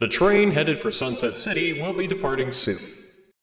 The train headed for Sunset City will be departing soon.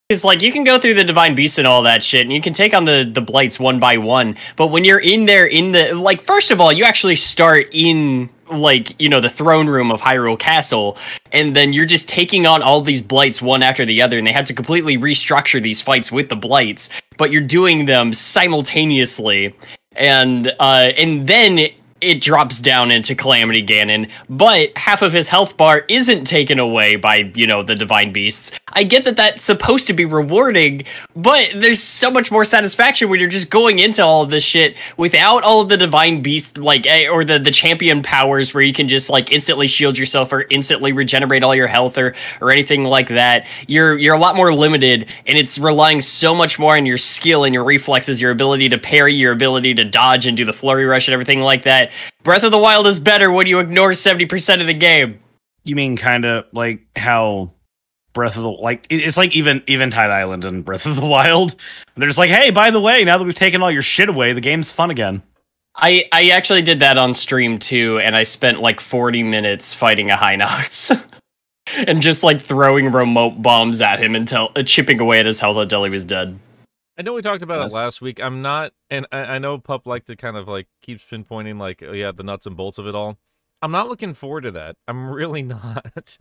It's like you can go through the divine beast and all that shit, and you can take on the the blights one by one. But when you're in there, in the like, first of all, you actually start in like you know the throne room of Hyrule Castle, and then you're just taking on all these blights one after the other, and they had to completely restructure these fights with the blights. But you're doing them simultaneously, and uh, and then it drops down into Calamity Ganon, but half of his health bar isn't taken away by, you know, the Divine Beasts. I get that that's supposed to be rewarding, but there's so much more satisfaction when you're just going into all this shit without all of the Divine Beast, like, eh, or the, the champion powers where you can just, like, instantly shield yourself or instantly regenerate all your health or, or anything like that. You're, you're a lot more limited, and it's relying so much more on your skill and your reflexes, your ability to parry, your ability to dodge and do the flurry rush and everything like that Breath of the Wild is better when you ignore 70% of the game. You mean kind of like how Breath of the like it's like even Eventide Island and Breath of the Wild. They're just like, hey, by the way, now that we've taken all your shit away, the game's fun again. I I actually did that on stream too, and I spent like 40 minutes fighting a Hinox. and just like throwing remote bombs at him until uh, chipping away at his health until he was dead. I know we talked about it last week. I'm not, and I, I know Pup like to kind of like keeps pinpointing like, oh yeah, the nuts and bolts of it all. I'm not looking forward to that. I'm really not.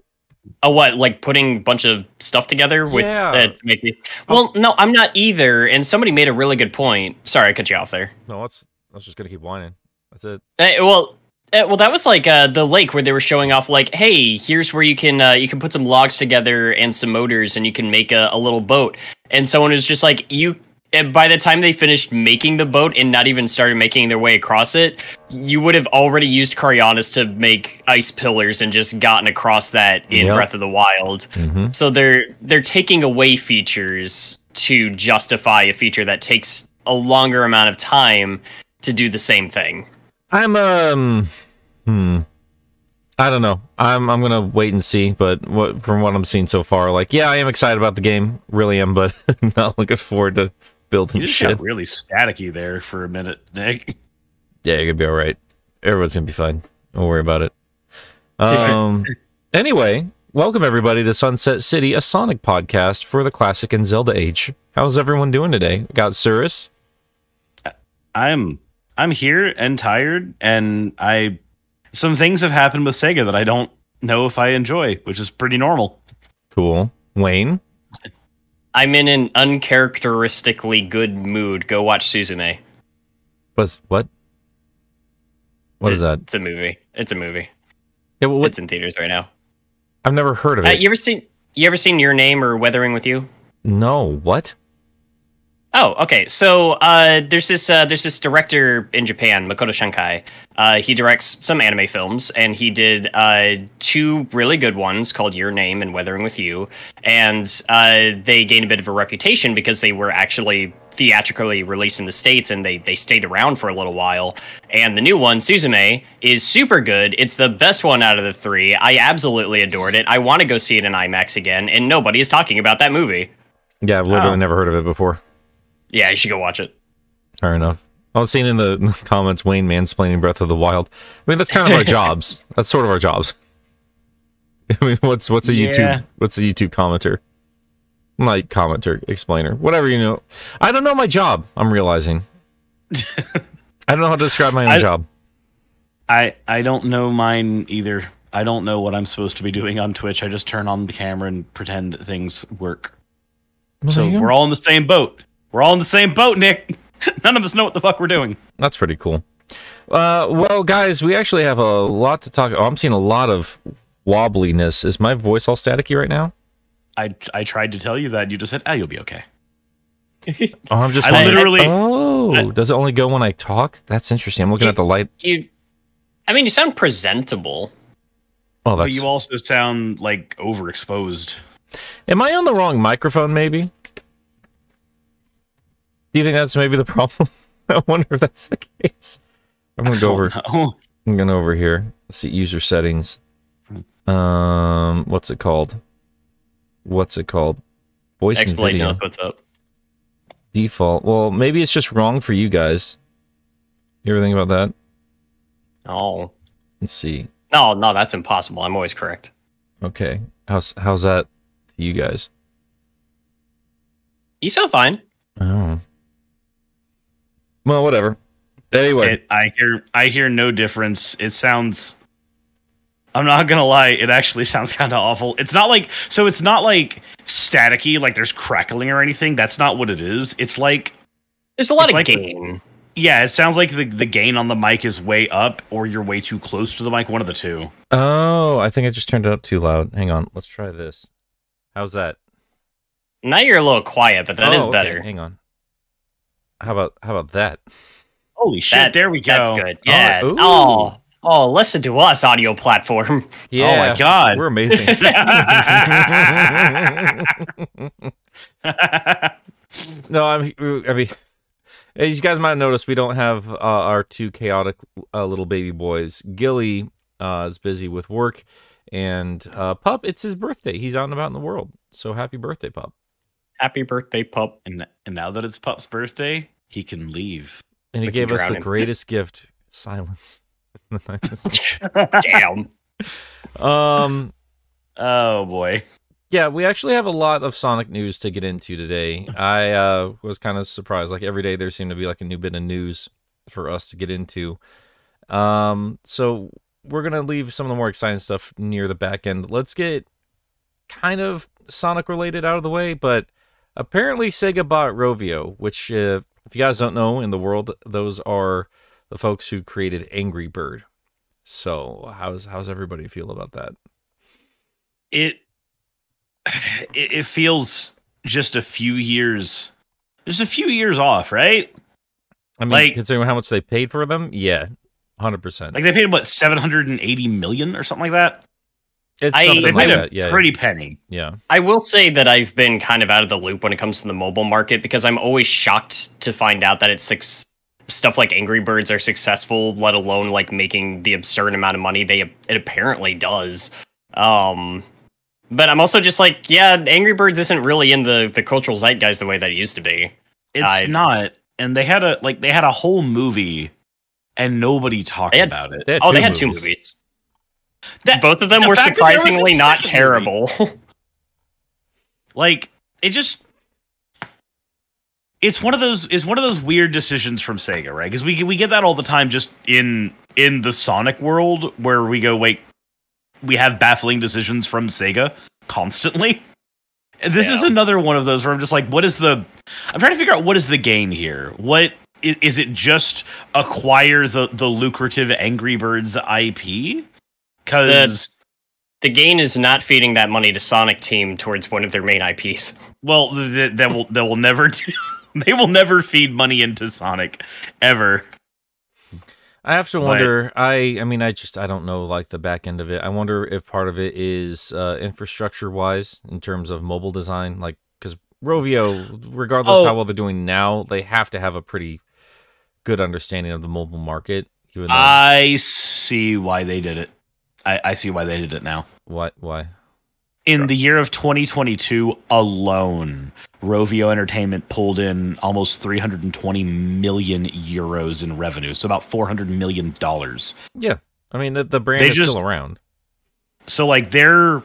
Oh, what? Like putting a bunch of stuff together with Yeah. uh, to make me? Well, no, I'm not either. And somebody made a really good point. Sorry, I cut you off there. No, let's. I was just gonna keep whining. That's it. Uh, well, uh, well, that was like uh, the lake where they were showing off, like, hey, here's where you can uh, you can put some logs together and some motors, and you can make a, a little boat. And someone was just like, you. And by the time they finished making the boat and not even started making their way across it, you would have already used Cryonis to make ice pillars and just gotten across that in Yep. Breath of the Wild. Mm-hmm. So they're they're taking away features to justify a feature that takes a longer amount of time to do the same thing. I'm um, hmm. I don't know. I'm I'm gonna wait and see. But what from what I'm seeing so far, like, yeah, I am excited about the game. Really am, but not looking forward to building You just shit. got really staticky there for a minute, Nick. Yeah, you're gonna be all right. Everyone's gonna be fine. Don't worry about it. Um. anyway, welcome everybody to Sunset City, a Sonic podcast for the classic and Zelda age. How's everyone doing today? Got Cirrus? I'm I'm here and tired, and I some things have happened with Sega that I don't know if I enjoy, which is pretty normal. Cool. Wayne? I'm in an uncharacteristically good mood. Go watch Suzume. Was what? What is that? It's a movie. It's a movie. Yeah, well, what, It's in theaters right now. I've never heard of Uh, it. you ever seen? You ever seen Your Name or Weathering with You? no. What? Oh, okay. So uh, there's this uh, there's this director in Japan, Makoto Shinkai. Uh, he directs some anime films, and he did uh, two really good ones called Your Name and Weathering with You. And uh, they gained a bit of a reputation because they were actually theatrically released in the states, and they they stayed around for a little while. And the new one, Suzume, is super good. It's the best one out of the three. I absolutely adored it. I want to go see it in IMAX again, and nobody is talking about that movie. Yeah, I've literally Oh. never heard of it before. Yeah, you should go watch it. Fair enough. I was seeing in the comments Wayne mansplaining Breath of the Wild. I mean, that's kind of our jobs. That's sort of our jobs. I mean, what's what's a Yeah. YouTube what's a YouTube commenter? Like commenter, explainer, whatever you know. I don't know my job. I'm realizing. I don't know how to describe my own I- job. I I don't know mine either. I don't know what I'm supposed to be doing on Twitch. I just turn on the camera and pretend that things work. So you go. we're all in the same boat. We're all in the same boat, Nick. None of us know what the fuck we're doing. That's pretty cool. Uh, well, guys, we actually have a lot to talk. Oh, I'm seeing a lot of wobbliness. Is my voice all staticky right now? I I tried to tell you that. You just said, "Ah, you'll be okay." Oh, I'm just I wondering- literally- Oh, I- does it only go when I talk? That's interesting. I'm looking at the light. You, I mean, you sound presentable. Oh, But you also sound like overexposed. Am I on the wrong microphone? Maybe. Do you think that's maybe the problem? I wonder if that's the case. I'm gonna go over. Oh, I'm gonna over here. Let's see user settings. Um, what's it called? What's it called? Voice and video knows what's up. default. Well, maybe it's just wrong for you guys. You ever think about that? Oh Let's see. no, no, that's impossible. I'm always correct. Okay. How's how's that to you guys? You sound fine. Oh. Well, whatever. Anyway, It, I hear I hear no difference. It sounds I'm not gonna lie, it actually sounds kinda awful. It's not like so it's not like staticky, like there's crackling or anything. That's not what it is. It's like There's a lot of like- gain. yeah, it sounds like the, the gain on the mic is way up or you're way too close to the mic, one of the two. oh, I think I just turned it up too loud. Hang on, let's try this. How's that? Now you're a little quiet, but that is Oh, okay, better. Hang on. How about how about that? Holy shit, That- there we go. That's good. Yeah. ooh. Oh, oh, listen to us, audio platform. Yeah. Oh my god. we're amazing. no, I'm. I mean, as you guys might notice, we don't have uh, our two chaotic uh, little baby boys. Gilly uh, is busy with work, and uh, Pup, it's his birthday. He's out and about in the world. So happy birthday, Pup! Happy birthday, pup. and and now that it's Pup's birthday, he can leave. And he We gave us the him. greatest gift: silence. Damn. um. Oh boy. Yeah, we actually have a lot of Sonic news to get into today. I uh, was kind of surprised. Like every day, there seemed to be like a new bit of news for us to get into. Um, so we're gonna leave some of the more exciting stuff near the back end. Let's get kind of Sonic related out of the way. But apparently, Sega bought Rovio, which, uh, if you guys don't know, in the world, those are the folks who created Angry Bird. So how's how's everybody feel about that? It it, it feels just a few years just a few years off, right? I mean, Like- considering how much they paid for them, yeah, hundred percent. Like they paid what, seven hundred and eighty million or something like that? It's I- something like that. a Yeah, pretty penny. yeah. I will say that I've been kind of out of the loop when it comes to the mobile market because I'm always shocked to find out that it's suc stuff like Angry Birds are successful, let alone like making the absurd amount of money they it apparently does. Um, but I'm also just like, yeah, Angry Birds isn't really in the the cultural zeitgeist the way that it used to be. It's I- not. And they had a like they had a whole movie and nobody talked had- about it. They had oh, two they had two movies. That- Both of them the were fact that there was a surprisingly not terrible. Like it just it's one of those it's one of those weird decisions from Sega, right? Because we we get that all the time just in in the Sonic world where we go, wait, we have baffling decisions from Sega constantly. And this is another one of those where I'm just like, what is the? I'm trying to figure out what is the gain here. What is, is it? Just acquire the the lucrative Angry Birds IP? Because the gain is not feeding that money to Sonic Team towards one of their main IPs. Well, th- th- that will that will never do. They will never feed money into Sonic ever. I have to But- wonder. I, I mean, I just, I don't know, like the back end of it. I wonder if part of it is uh, infrastructure wise in terms of mobile design, like because Rovio, regardless Oh. of how well they're doing now, they have to have a pretty good understanding of the mobile market. Even though, I see why they did it. I, I see why they did it now. what, why? In the year of 2022 alone, Rovio Entertainment pulled in almost 320 million euros in revenue, so about 400 million dollars. Yeah, I mean, the, the brand They is just- still around. So like they're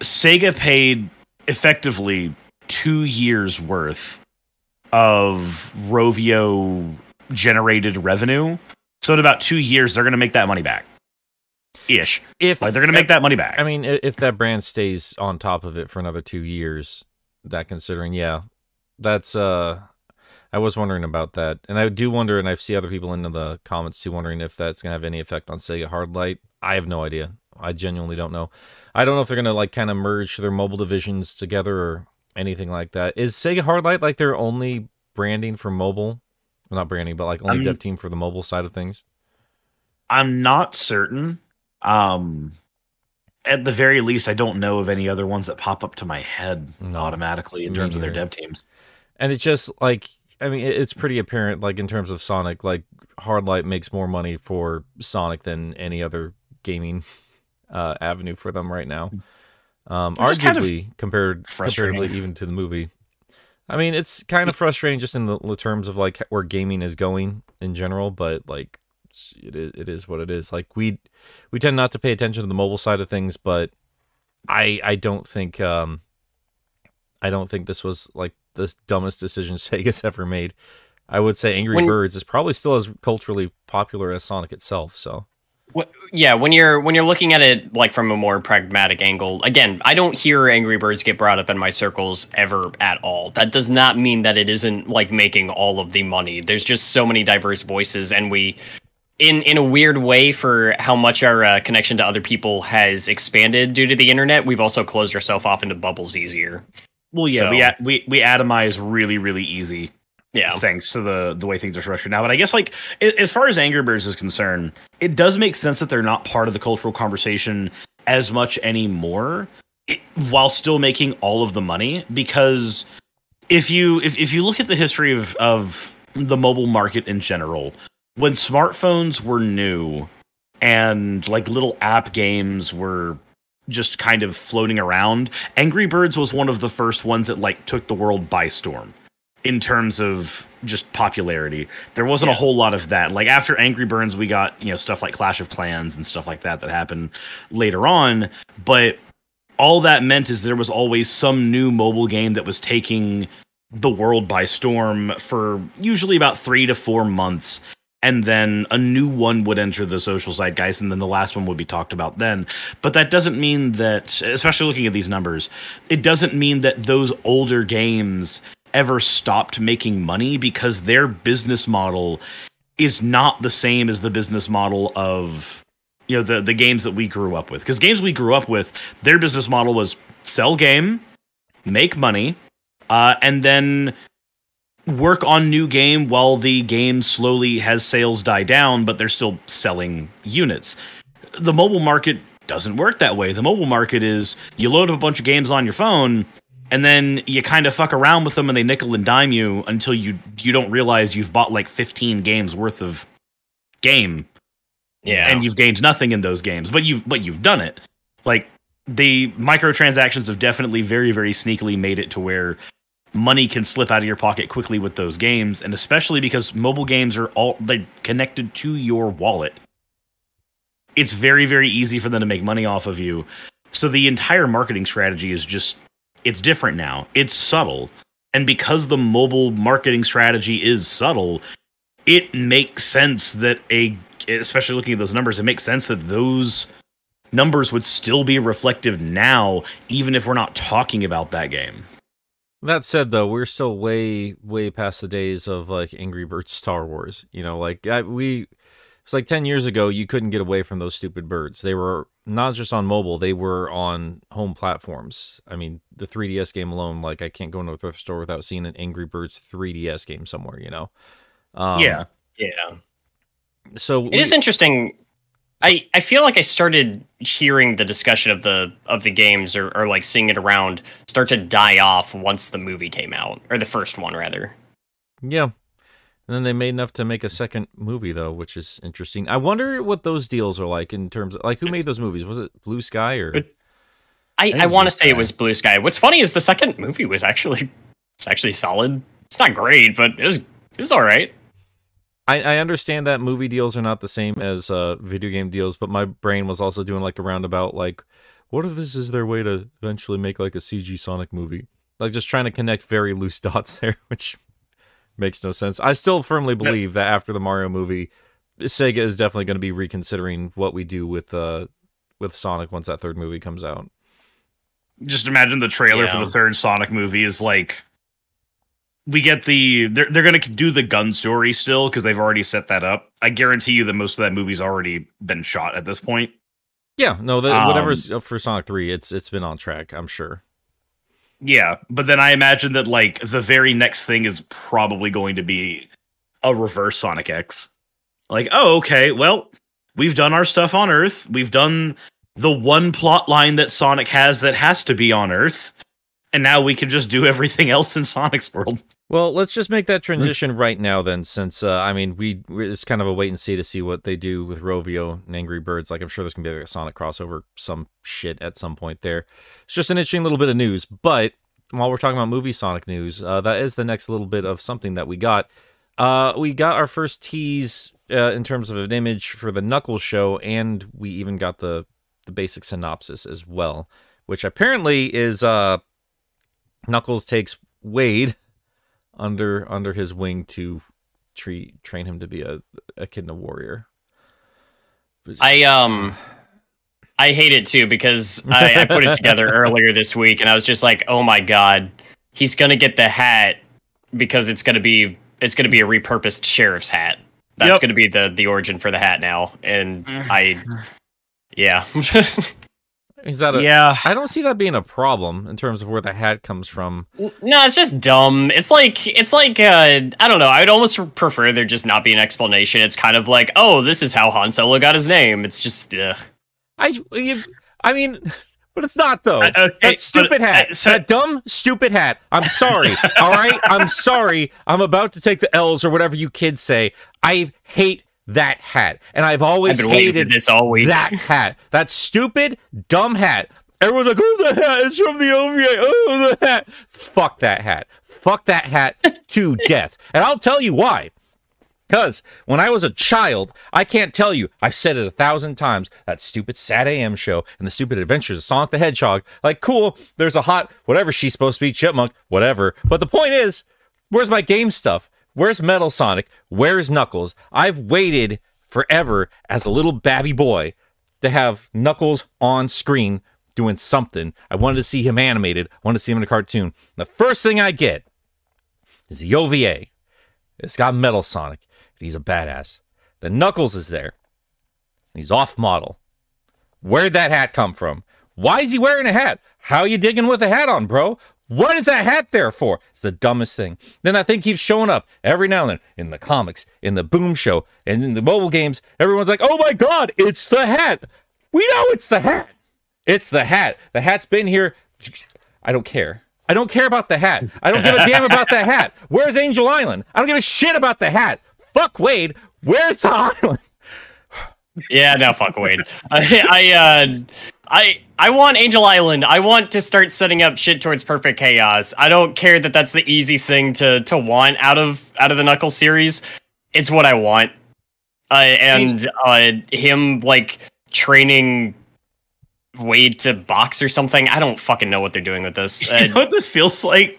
Sega paid effectively two years worth of Rovio generated revenue. So in about two years, they're gonna make that money back. Ish. If Like they're gonna make that money back. I mean, if that brand stays on top of it for another two years, that considering, yeah, that's uh, I was wondering about that, and I do wonder, and I see other people in the comments too wondering if that's gonna have any effect on Sega Hardlight. I have no idea. I genuinely don't know. I don't know if they're gonna like kind of merge their mobile divisions together or anything like that. Is Sega Hardlight like their only branding for mobile? Well, not branding, but like only Um, dev team for the mobile side of things. I'm not certain. Um, at the very least, I don't know of any other ones that pop up to my head No, automatically in terms of their dev teams. and it's just like I mean, it's pretty apparent, like in terms of Sonic, like Hardlight makes more money for Sonic than any other gaming uh, avenue for them right now. Um, Which is kind of arguably, compared comparatively even to the movie. I mean, it's kind of frustrating just in the, the terms of like where gaming is going in general, but like it is it is what it is. Like we we tend not to pay attention to the mobile side of things, but I I don't think um I don't think this was like the dumbest decision Sega's ever made. I would say Angry When- Birds is probably still as culturally popular as Sonic itself. So Wh- yeah, when you're when you're looking at it like from a more pragmatic angle, again, I don't hear Angry Birds get brought up in my circles ever at all. That does not mean that it isn't like making all of the money. There's just so many diverse voices, and we, in in a weird way, for how much our uh, connection to other people has expanded due to the internet, we've also closed ourselves off into bubbles easier. Well, yeah, So- we, a- we we atomize really really easy Yeah, thanks to the the way things are structured now. But I guess like as far as Angry Birds is concerned, it does make sense that they're not part of the cultural conversation as much anymore, it, while still making all of the money. Because if you if, if you look at the history of of the mobile market in general, when smartphones were new and like little app games were just kind of floating around, Angry Birds was one of the first ones that like took the world by storm in terms of just popularity. There wasn't a whole lot of that. Like after Angry Birds, we got, you know, stuff like Clash of Clans and stuff like that that happened later on, but all that meant is there was always some new mobile game that was taking the world by storm for usually about 3 to 4 months and then a new one would enter the social zeitgeist and then the last one would be talked about then. But that doesn't mean that especially looking at these numbers it doesn't mean that those older games ever stopped making money because their business model is not the same as the business model of you know the the games that we grew up with. Because games we grew up with their business model was sell game make money uh, and then work on new game while the game slowly has sales die down but they're still selling units. The mobile market doesn't work that way. The mobile market is you load up a bunch of games on your phone and then you kind of fuck around with them and they nickel and dime you until you you don't realize you've bought like 15 games worth of game. Yeah, and you've gained nothing in those games but you've but you've done it. Like the microtransactions have definitely very very sneakily made it to where money can slip out of your pocket quickly with those games and especially because mobile games are all they connected to your wallet. It's very very easy for them to make money off of you. So the entire marketing strategy is just it's different now. It's subtle. And because the mobile marketing strategy is subtle it makes sense that a especially looking at those numbers it makes sense that those numbers would still be reflective now even if we're not talking about that game That said, though, we're still way, way past the days of like Angry Birds Star Wars. You know, like I, we, it's like 10 years ago, you couldn't get away from those stupid birds. They were not just on mobile, they were on home platforms. I mean, the 3DS game alone, like I can't go into a thrift store without seeing an Angry Birds 3DS game somewhere, you know? Um, yeah yeah. So It is interesting. I, I feel like I started hearing the discussion of the of the games or, or like seeing it around start to die off once the movie came out or the first one rather. Yeah. And then they made enough to make a second movie though, which is interesting. I wonder what those deals are like in terms of like who made those movies? Was it Blue Sky or It- I, think I want to say it was Blue Sky. What's funny is the second movie was actually it's actually solid. It's not great, but it was it was all right. I, I understand that movie deals are not the same as uh, video game deals, but my brain was also doing like a roundabout, like, what if this is their way to eventually make like a CG Sonic movie? Like just trying to connect very loose dots there, which makes no sense. I still firmly believe that after the Mario movie, Sega is definitely going to be reconsidering what we do with uh with Sonic once that third movie comes out. just imagine the trailer Yeah. for the third sonic movie is like we get the they're, they're gonna do the gun story still because they've already set that up i guarantee you that most of that movie's already been shot at this point Yeah, no, the, Um, whatever's for Sonic Three, it's it's been on track. I'm sure. Yeah, but then I imagine that like the very next thing is probably going to be a reverse Sonic X. Like, oh, okay, well, we've done our stuff on Earth. We've done the one plot line that Sonic has that has to be on Earth, and now we can just do everything else in Sonic's world. Well, let's just make that transition right now, then, since uh, I mean, we it's kind of a wait and see to see what they do with Rovio and Angry Birds. Like, I'm sure there's gonna be like a Sonic crossover, some shit at some point there. It's just an interesting little bit of news. But while we're talking about movie Sonic news, uh, that is the next little bit of something that we got. Uh, we got our first tease uh, in terms of an image for the Knuckles show, and we even got the the basic synopsis as well, which apparently is uh, Knuckles takes Wade under under his wing to treat train him to be a echidna warrior. I um I hate it too because I, I put it together earlier this week and I was just like, oh my god, he's gonna get the hat because it's gonna be it's gonna be a repurposed sheriff's hat. That's Yep. gonna be the the origin for the hat now, and I yeah. Is that a? yeah. I don't see that being a problem in terms of where the hat comes from. No, it's just dumb. It's like it's like uh, I don't know. I'd almost prefer there just not be an explanation. It's kind of like, oh, this is how Han Solo got his name. It's just ugh. I, you- I mean, but it's not though. Uh, okay, that stupid but, uh, hat. so- that dumb, stupid hat. I'm sorry. all right, I'm sorry. I'm about to take the L's or whatever you kids say. I hate that hat, and I've I've always for hated this all week. that hat. That stupid, dumb hat. Everyone's like, "Oh, the hat! It's from the OVA." Oh, the hat! Fuck that hat. Fuck that hat to death. And I'll tell you why. Because when I was a child, I can't tell you, I've said it a thousand times, that stupid SatAM show and the stupid adventures of Sonic the Hedgehog. Like, cool, there's a hot, whatever she's supposed to be, chipmunk, whatever. But the point is, where's my game stuff? Where's Metal Sonic? Where's Knuckles? I've waited forever as a little babby boy to have Knuckles on screen doing something. I wanted to see him animated, I wanted to see him in a cartoon. The first thing I get is the OVA. It's got Metal Sonic. and He's a badass. The Knuckles is there. and He's off model. Where'd that hat come from? Why is he wearing a hat? How you digging with a hat on, bro? What is that hat there for? It's the dumbest thing. Then that thing keeps showing up every now and then in the comics, in the Boom Show, and in the mobile games. Everyone's like, oh my god, it's the hat. We know it's the hat. It's the hat. The hat's been here. I don't care. I don't care about the hat. I don't give a damn about the hat. Where's Angel Island? I don't give a shit about the hat. Fuck Wade. Where's the island? Yeah, no, fuck Wade. I, I, uh, I, I want Angel Island. I want to start setting up shit towards perfect chaos. I don't care that that's the easy thing to to want out of out of the Knuckles series. It's what I want. Uh, and uh, him like training Wade to box or something. I don't fucking know what they're doing with this. You Uh, know what this feels like?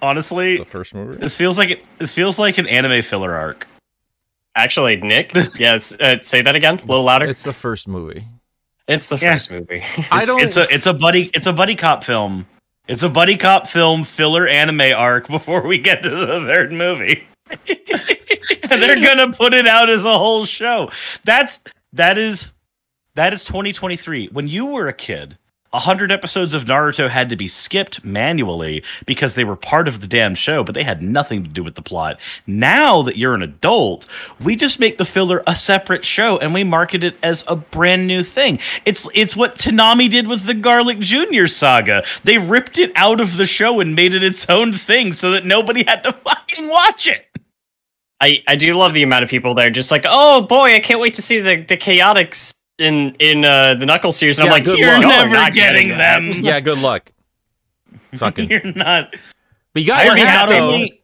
Honestly, The first movie. this feels like it. This feels like an anime filler arc. actually, Nick, yes, uh, say that again, a little louder. It's, It's the first movie. The Yeah. first movie. I It's- don't. It's a it's a buddy it's a buddy cop film. It's a buddy cop film filler anime arc before we get to the third movie. they're gonna put it out as a whole show. That's that is that is 2023. When you were a kid, a hundred episodes of Naruto had to be skipped manually because they were part of the damn show, but they had nothing to do with the plot. Now that you're an adult, we just make the filler a separate show and we market it as a brand new thing. It's it's what Toonami did with the Garlic Jr. saga. They ripped it out of the show and made it its own thing so that nobody had to fucking watch it. I, I do love the amount of people there just like, oh boy, I can't wait to see the, the chaotics in in uh, the Knuckles series. And Yeah, I'm like, good you're luck. never Never getting, getting that." them. yeah, good luck. Fucking. You're not. But you got I your mean, hat not only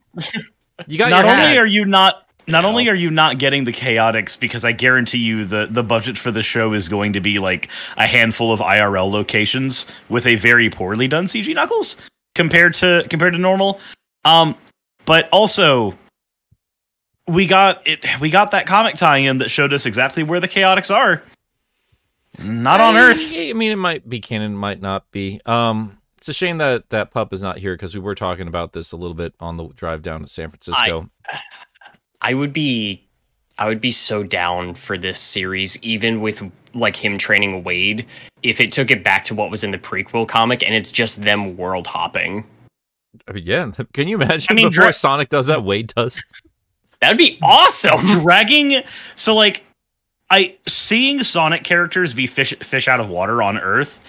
you got not your only hat. are you not not only are you not getting the chaotics because I guarantee you the the budget for the show is going to be like a handful of IRL locations with a very poorly done CG Knuckles compared to compared to normal. Um, but also we got it. We got that comic tie-in that showed us exactly where the chaotics are. Not on I- Earth. I mean, it might be canon, might not be. Um, it's a shame that that pup is not here because we were talking about this a little bit on the drive down to San Francisco. I would be I would be so down for this series, even with like him training Wade, if it took it back to what was in the prequel comic and it's just them world hopping. I mean, yeah. Can you imagine I mean, before Dra- Sonic does that, Wade does? That'd be awesome. dragging so like i seeing sonic characters be fish fish out of water on earth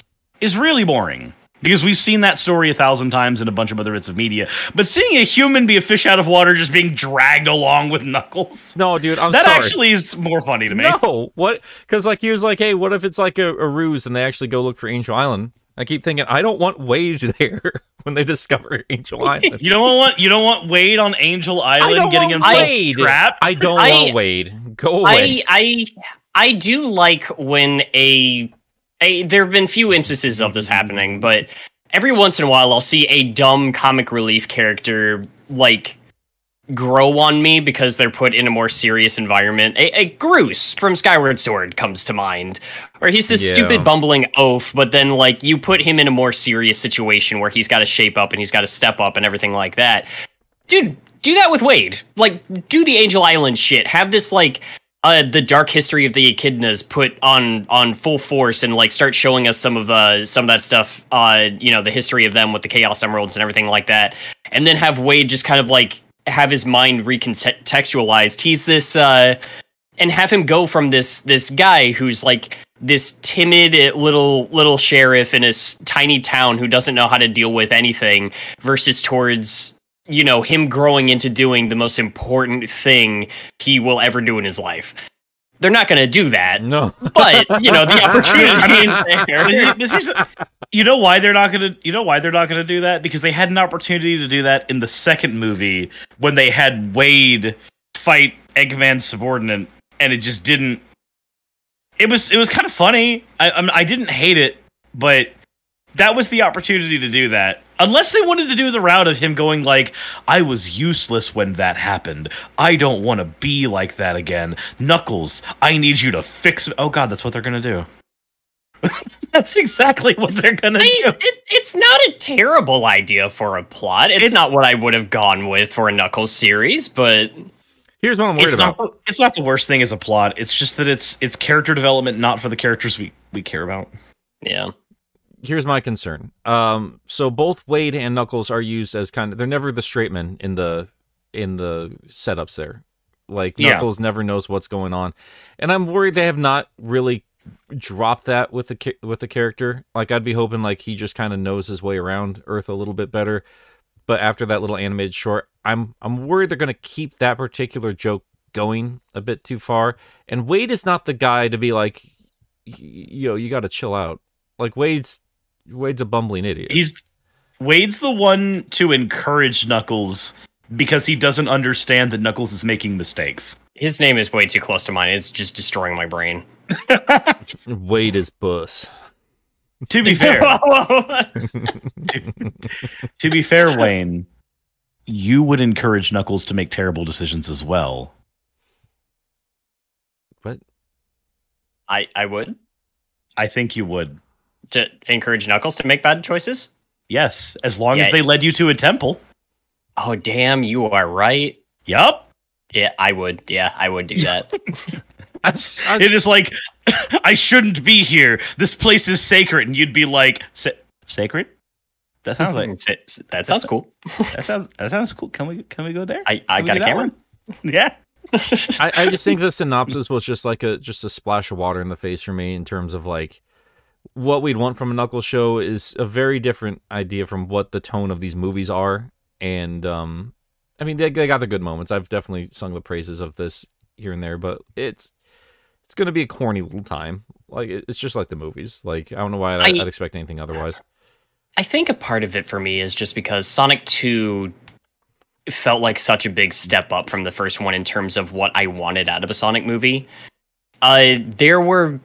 is really boring because we've seen that story a thousand times in a bunch of other bits of media but seeing a human be a fish out of water just being dragged along with knuckles No, dude. I'm that sorry. actually is more funny to me No, what? Because like he was like, hey, what if it's like a, a ruse and they actually go look for Angel Island? I keep thinking, I don't want Wade there. when they discover Angel Island. You don't want you don't want Wade on Angel Island getting himself Wade. trapped. I don't I- want Wade. Go away. I I I do like when a, a there have been few instances of this happening, but every once in a while I'll see a dumb comic relief character like grow on me because they're put in a more serious environment. A, a Groose from Skyward Sword comes to mind, where he's this Yeah. stupid bumbling oaf, but then like you put him in a more serious situation where he's got to shape up and he's got to step up and everything like that. Dude, do that with Wade. Like, do the Angel Island shit. Have this like uh, the dark history of the echidnas put on on full force and like start showing us some of uh some of that stuff uh you know the history of them with the chaos emeralds and everything like that and then have wade just kind of like have his mind recontextualized he's this uh and have him go from this this guy who's like this timid little little sheriff in a s- tiny town who doesn't know how to deal with anything versus towards you know him growing into doing the most important thing he will ever do in his life they're not going to do that no. but you know the opportunity I there. You know why they're not gonna you know why they're not gonna do that because they had an opportunity to do that in the second movie when they had Wade fight Eggman's subordinate and it just didn't. It was it was kind of funny. I I, mean, I didn't hate it, but that was the opportunity to do that. Unless they wanted to do the route of him going like, "I was useless when that happened. I don't want to be like that again." Knuckles, I need you to fix. me." Oh God, that's what they're gonna do. that's exactly what they're gonna I- do. it, it's not a terrible idea for a plot. It's, It's- not what I would have gone with for a Knuckles series, but Here's what I'm worried It's about. not. It's not the worst thing as a plot. It's just that it's it's character development, not for the characters we we care about. yeah. Here's my concern. Um, so both Wade and Knuckles are used as kind of they're never the straight men in the in the setups there. Like Yeah. Knuckles never knows what's going on, and I'm worried they have not really dropped that with the with the character. Like I'd be hoping like he just kind of knows his way around Earth a little bit better. But after that little animated short, I'm I'm worried they're gonna keep that particular joke going a bit too far. And Wade is not the guy to be like, yo, you got to chill out. Like Wade's Wade's a bumbling idiot. He's Wade's the one to encourage Knuckles because he doesn't understand that Knuckles is making mistakes. His name is way too close to mine. It's just destroying my brain. Wade is Bus. To be fair, to be fair, Wayne, you would encourage Knuckles to make terrible decisions as well. What? I I would I think you would. to encourage Knuckles to make bad choices. Yes, as long Yeah. as they led you to a temple. Oh damn, you are right. Yup. Yeah, I would. Yeah, I would do that. That's I, It is like I shouldn't be here. This place is sacred, and you'd be like, "Sa- "Sacred? That sounds like It's- that sounds cool. that sounds that sounds cool. Can we can we go there? I, I Can got a camera. one? Yeah. I, I just think the synopsis was just like a just a splash of water in the face for me in terms of like what we'd want from a knuckle show is a very different idea from what the tone of these movies are. And um I mean they, they got the good moments. I've definitely sung the praises of this here and there, but it's it's gonna be a corny little time. Like it- it's just like the movies. Like I don't know why I'd, I- I'd expect anything otherwise. I think a part of it for me is just because Sonic 2 felt like such a big step up from the first one in terms of what I wanted out of a Sonic movie. Uh, there were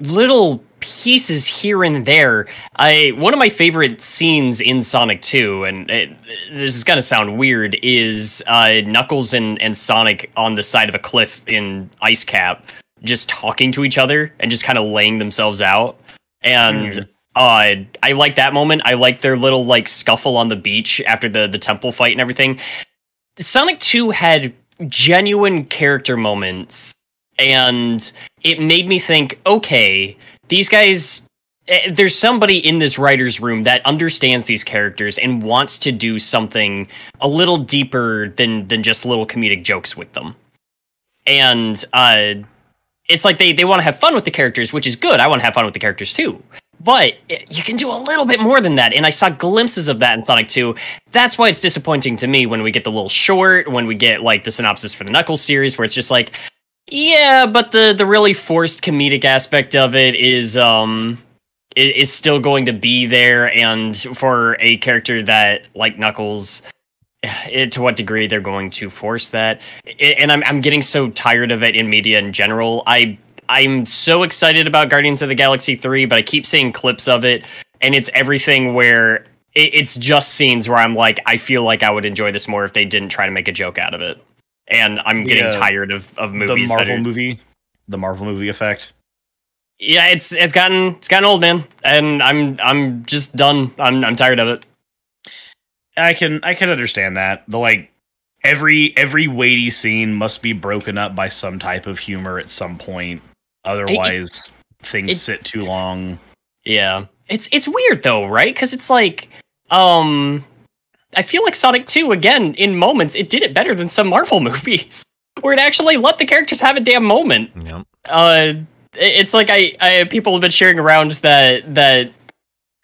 little pieces here and there. I one of my favorite scenes in Sonic 2, and it, this is gonna sound weird, is uh, Knuckles and, and Sonic on the side of a cliff in Ice Cap, just talking to each other and just kind of laying themselves out. And uh, I like that moment. I like their little like scuffle on the beach after the the temple fight and everything. Sonic 2 had genuine character moments and it made me think, okay, these guys eh, there's somebody in this writer's room that understands these characters and wants to do something a little deeper than than just little comedic jokes with them. And uh it's like they they want to have fun with the characters, which is good. I want to have fun with the characters too. But it- you can do a little bit more than that, and I saw glimpses of that in Sonic 2. That's why it's disappointing to me when we get the little short, when we get like the synopsis for the Knuckles series, where it's just like, yeah, but the the really forced comedic aspect of it is um is still going to be there, and for a character that like Knuckles, it, to what degree they're going to force that, I- and I'm I'm getting so tired of it in media in general. I I'm so excited about Guardians of the Galaxy three, but I keep seeing clips of it, and it's everything where. it- It's just scenes where I'm like, I feel like I would enjoy this more if they didn't try to make a joke out of it, and I'm getting Yeah. tired of, of The movies. that Marvel are- movie, the Marvel movie effect. yeah, it's it's gotten it's gotten old, man, and I'm I'm just done. I'm I'm tired of it. I can I can understand that. The like every every weighty scene must be broken up by some type of humor at some point. Otherwise, things it- sit too long. Yeah, it's it's weird though, right? Because it's like, um, I feel like Sonic Two again in moments it did it better than some Marvel movies, where it actually let the characters have a damn moment. Yep. Uh, it's like I, I people have been sharing around that that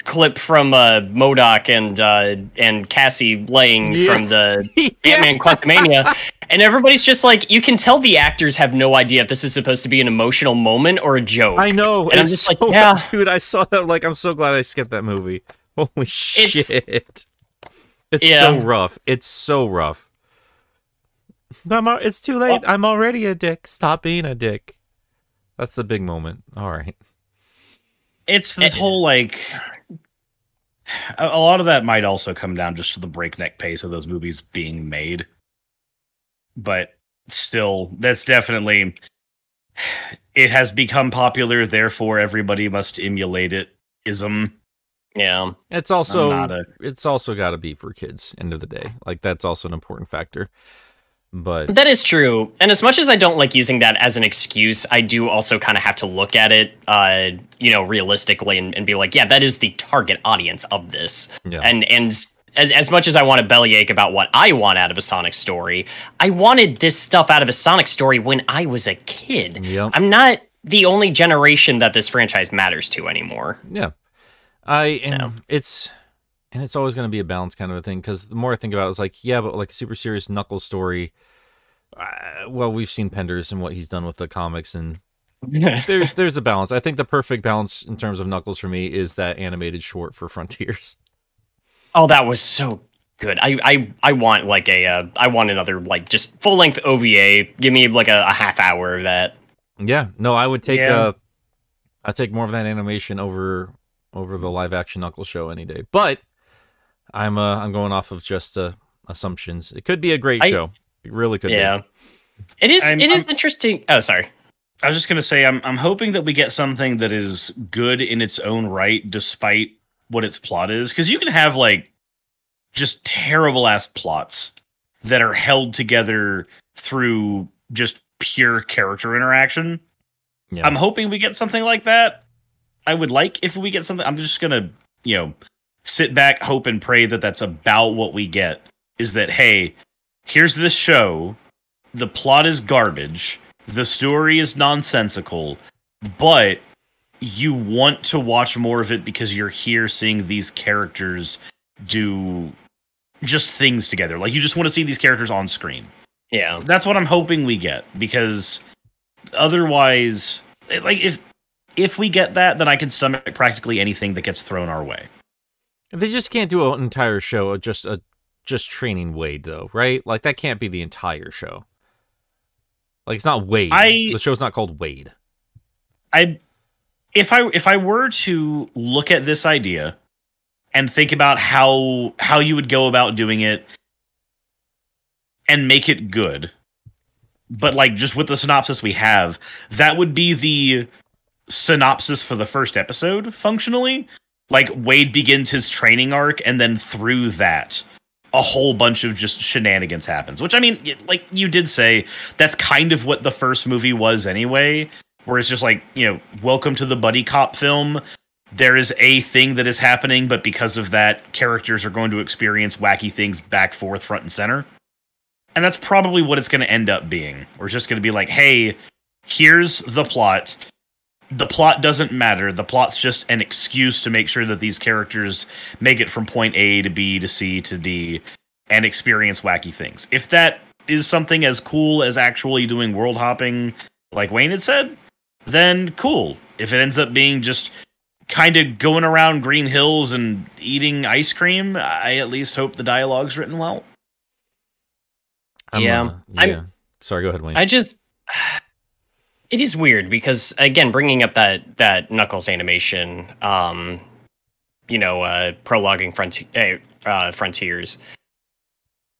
clip from uh MODOK and uh and Cassie laying Yeah. from the Ant-Man Quantumania. And everybody's just like, you can tell the actors have no idea if this is supposed to be an emotional moment or a joke. I know. And I'm it's just like, yeah. dude. I saw that. Like, I'm so glad I skipped that movie. Holy shit! It's Yeah. so rough. It's so rough. I'm it's too late. I'm already a dick. Stop being a dick. That's the big moment. All right. It's the Eh. whole like a, a lot of that might also come down just to the breakneck pace of those movies being made. But still, that's definitely it has become popular, therefore everybody must emulate it. Ism. Yeah. It's also a- it's also got to be for kids. End of the day, like that's also an important factor. But That is true. And as much as I don't like using that as an excuse, I do also kind of have to look at it, uh, you know, realistically and, and be like, yeah, that is the target audience of this. Yeah. And and as, as much as I want to bellyache about what I want out of a Sonic story, I wanted this stuff out of a Sonic story when I was a kid. Yep. I'm not the only generation that this franchise matters to anymore. Yeah. I and it's and it's always going to be a balance kind of a thing because the more I think about it, it's like yeah, but like a super serious Knuckles story. Uh, well, we've seen Penders and what he's done with the comics, and there's there's a balance. I think the perfect balance in terms of Knuckles for me is that animated short for Frontiers. Oh, that was so good. I I I want like a uh, I want another like just full length OVA. Give me like a, a half hour of that. Yeah, no, I would take Yeah. uh, I take more of that animation over over the live action Knuckles show any day. But I'm uh I'm going off of just uh, assumptions. It could be a great I- show. It really could. be. Yeah. It is. I'm- it is I'm- interesting. Oh, sorry. I was just gonna say I'm I'm hoping that we get something that is good in its own right, despite what its plot is, because you can have like just terrible ass plots that are held together through just pure character interaction. Yeah. I'm hoping we get something like that. I would like if we get something. I'm just gonna you know sit back, hope, and pray that that's about what we get. Is that hey, here's this show. The plot is garbage. The story is nonsensical, but you want to watch more of it because you're here seeing these characters do just things together. Like you just want to see these characters on screen. Yeah. That's what I'm hoping we get because otherwise like if if we get that then I can stomach practically anything that gets thrown our way. They just can't do an entire show of just a just training Wade though, right? Like that can't be the entire show. Like it's not Wade. I- the show's not called Wade. I if I if I were to look at this idea and think about how how you would go about doing it and make it good but like just with the synopsis we have that would be the synopsis for the first episode functionally like Wade begins his training arc and then through that a whole bunch of just shenanigans happens which i mean like you did say that's kind of what the first movie was anyway where it's just like you know welcome to the buddy cop film. There is a thing that is happening but because of that characters are going to experience wacky things back forth front and center. And that's probably what it's going to end up being. We're just going to be like hey here's the plot the plot doesn't matter the plot's just an excuse to make sure that these characters make it from point a to b to c to d and experience wacky things if that is something as cool as actually doing world hopping like wayne had said then cool. If it ends up being just kind of going around Green Hills and eating ice cream. I at least hope the dialogue's written well. I'm, Yeah. uh, I'm- yeah. Sorry, go ahead, Wayne. I just it is weird because again, bringing up that that Knuckles animation, um, you know, uh, prologuing frontier, uh, frontiers.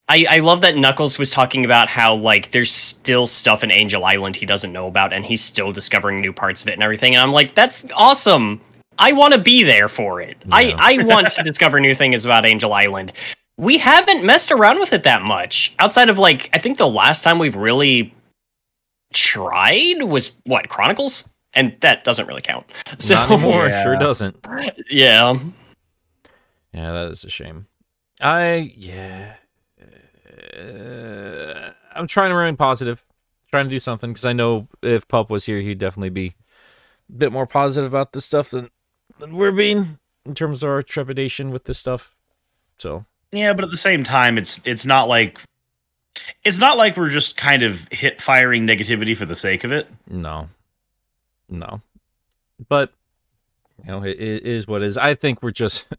I, I love that Knuckles was talking about how like there's still stuff in Angel Island he doesn't know about, and he's still discovering new parts of it and everything. And I'm like, that's awesome. I want to be there for it. I I want to discover new things about Angel Island. We haven't messed around with it that much outside of like I think the last time we've really tried was what Chronicles, and that doesn't really count. So Not anymore. Yeah. Sure doesn't. yeah, Yeah, that is a shame. I yeah. Uh, I'm trying to remain positive, trying to do something because I know if Pup was here, he'd definitely be a bit more positive about this stuff than than we're being in terms of our trepidation with this stuff. So Yeah, but at the same time, it's it's not like it's not like we're just kind of hit firing negativity for the sake of it. no, no, but you know it, it is what it is. I think we're just.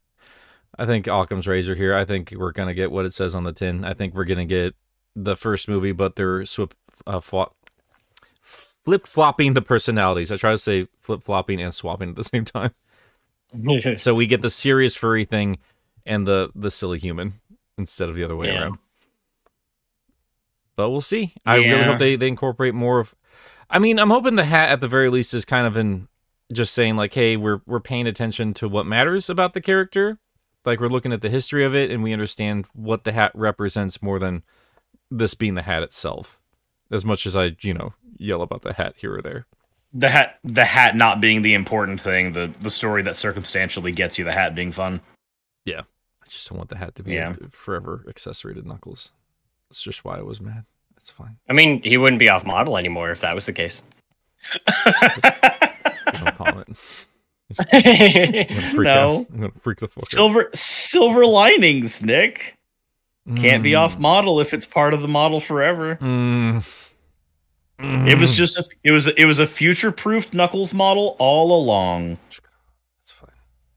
I think Occam's razor here. I think we're gonna get what it says on the tin. I think we're gonna get the first movie, but they're swip, uh, flop, flip flopping the personalities. I try to say flip flopping and swapping at the same time. So we get the serious furry thing and the the silly human instead of the other way Yeah. around. But we'll see. I really hope they, they incorporate more of. I mean, I'm hoping the hat at the very least is kind of in just saying like, hey, we're we're paying attention to what matters about the character. Like we're looking at the history of it and we understand what the hat represents more than this being the hat itself. As much as I, you know, yell about the hat here or there. The hat, the hat not being the important thing, the the story that circumstantially gets you the hat being fun. Yeah. I just don't want the hat to be Yeah. forever accessory to Knuckles. That's just why I was mad. That's fine. I mean, he wouldn't be off model anymore if that was the case. No comment. I'm No. out. I'm gonna freak the fuck out. silver silver linings, Nick. Can't be off Mm. model if it's part of the model forever. Mm. It was Mm. just a, it was it was a future proofed Knuckles model all along. That's fine.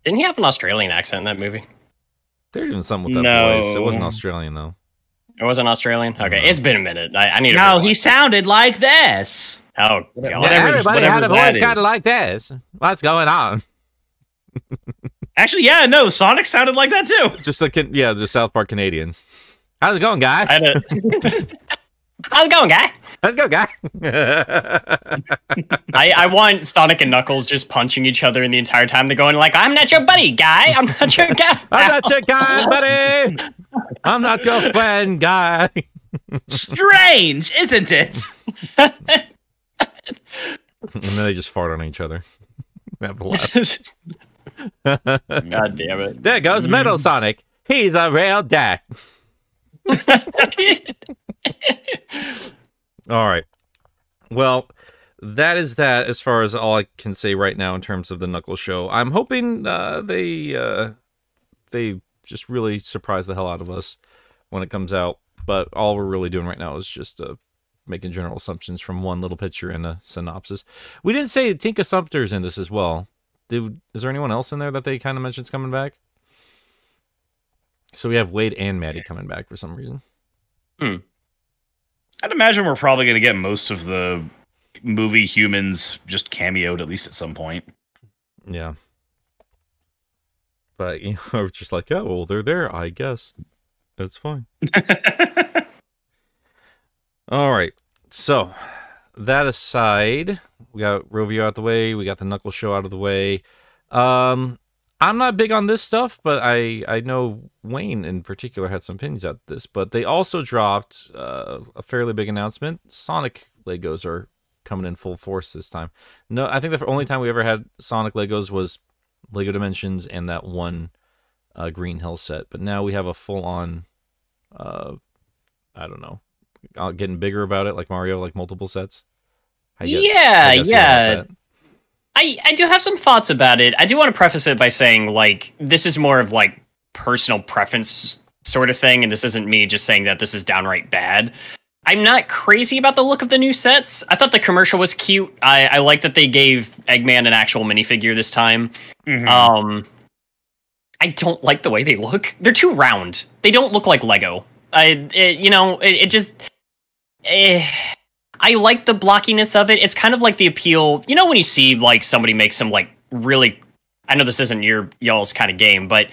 Didn't he have an Australian accent in that movie? They're doing something with that No. voice. It wasn't Australian though. It wasn't Australian. Okay, it's been a minute. I, I need. to No, he rewind. sounded like this. Oh god. Whatever- everybody whatever had a voice kind of like this. What's going on? Actually, yeah, no, Sonic sounded like that too. Just like yeah, the South Park Canadians. How's it going, guys? I had a- How's it going, guy? Let's go, guy. I, I want Sonic and Knuckles just punching each other in the entire time. They're going like, "I'm not your buddy, guy. I'm not your guy." I'm not your guy, buddy. I'm not your friend, guy. Strange, isn't it? And then they just fart on each other. Have a. God damn it. There goes Metal Sonic. He's a real dick. All right. Well, that is that as far as all I can say right now in terms of the Knuckles show. I'm hoping uh, they uh, they just really surprise the hell out of us when it comes out. But all we're really doing right now is just uh, making general assumptions from one little picture and a synopsis. We didn't say Tika Sumpter's in this as well. Did, is there anyone else in there that they kind of mentioned coming back? So we have Wade and Maddie coming back for some reason. I'd imagine we're probably going to get most of the movie humans just cameoed at least at some point. Yeah. But you know, I was just like, oh, well, they're there, I guess. That's fine. All right. So, that aside, we got Rovio out the way, we got the Knuckle show out of the way. Um I'm not big on this stuff, but I I know Wayne in particular had some opinions about this, but they also dropped uh, a fairly big announcement. Sonic Legos are coming in full force this time. No, I think the only time we ever had Sonic Legos was Lego Dimensions and that one uh, Green Hill set, but now we have a full on uh I don't know, uh, getting bigger about it like Mario like multiple sets. Yeah, how you guys feel about yeah. I, I do have some thoughts about it. I do want to preface it by saying, like, this is more of like personal preference sort of thing, and this isn't me just saying that this is downright bad. I'm not crazy about the look of the new sets. I thought the commercial was cute. I, I like that they gave Eggman an actual minifigure this time. Mhm. Um, I don't like the way they look. They're too round. They don't look like Lego. I, it, you know, it, it just. Eh, I like the blockiness of it. It's kind of like the appeal. You know, when you see like somebody make some like really. I know this isn't your y'all's kind of game, but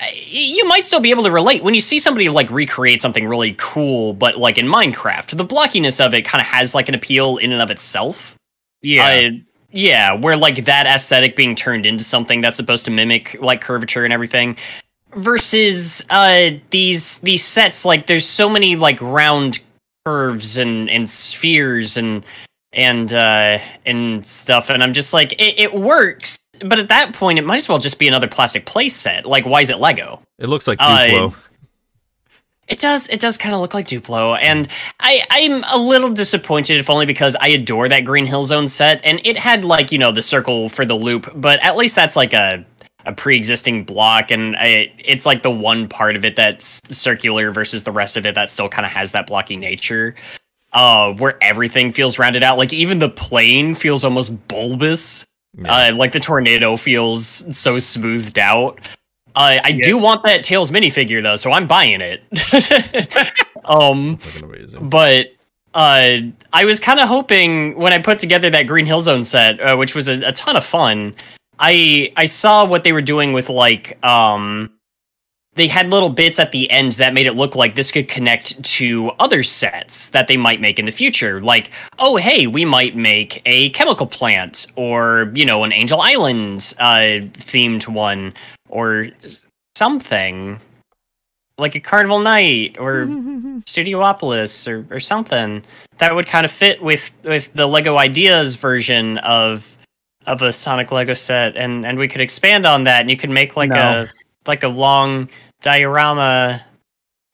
uh, you might still be able to relate when you see somebody like recreate something really cool, but like in Minecraft, the blockiness of it kind of has like an appeal in and of itself. yeah. Uh, yeah, where like that aesthetic being turned into something that's supposed to mimic like curvature and everything versus uh these these sets like there's so many like round curves and and spheres and and uh and stuff and I'm just like it, it works but at that point it might as well just be another plastic play set like why is it Lego It looks like Uh, Duplo. it does. It does kind of look like Duplo, and I I'm a little disappointed, if only because I adore that Green Hill Zone set, and it had like you know the circle for the loop, but at least that's like a a pre-existing block, and I, it's like the one part of it that's circular versus the rest of it that still kind of has that blocky nature. Uh, where everything feels rounded out, like even the plane feels almost bulbous. Yeah. Uh, like the tornado feels so smoothed out. Uh, I do want that Tails minifigure though, so I'm buying it. um, but uh, I was kind of hoping when I put together that Green Hill Zone set, uh, which was a, a ton of fun. I I saw what they were doing with like um, they had little bits at the end that made it look like this could connect to other sets that they might make in the future. Like, oh hey, we might make a chemical plant, or you know, an Angel Island uh, themed one, or something like a Carnival Night or Studiopolis or, or something that would kind of fit with with the Lego Ideas version of of a Sonic Lego set, and and we could expand on that, and you could make like No. a like a long diorama.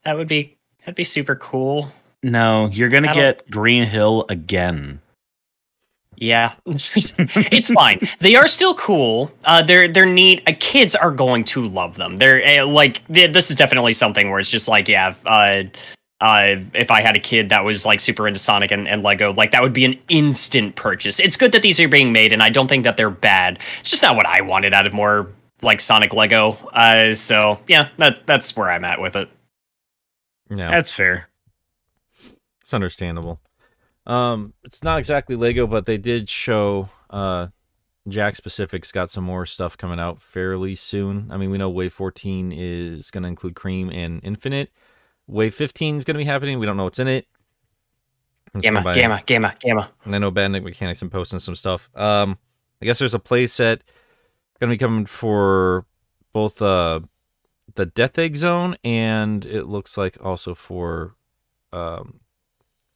That would be that'd be super cool. no, you're gonna get Green Hill again. Yeah, it's fine. They are still cool. Uh, they're they're neat. Uh, kids are going to love them. They're uh, like th- this is definitely something where it's just like yeah. Uh, if I had a kid that was like super into Sonic and, and Lego, like that would be an instant purchase. It's good that these are being made, and I don't think that they're bad. It's just not what I wanted out of more like Sonic Lego. Uh, so yeah, that that's where I'm at with it. Yeah, That's fair. it's understandable. Um, it's not exactly Lego, but they did show uh Jakks Pacific's got some more stuff coming out fairly soon. I mean, we know Wave 14 is going to include Cream and Infinite. Wave 15 is going to be happening. We don't know what's in it. Gamma, gamma, gamma, gamma. And I know Bandit Mechanics and posting some stuff. Um, I guess there's a play set going to be coming for both uh the Death Egg Zone and it looks like also for um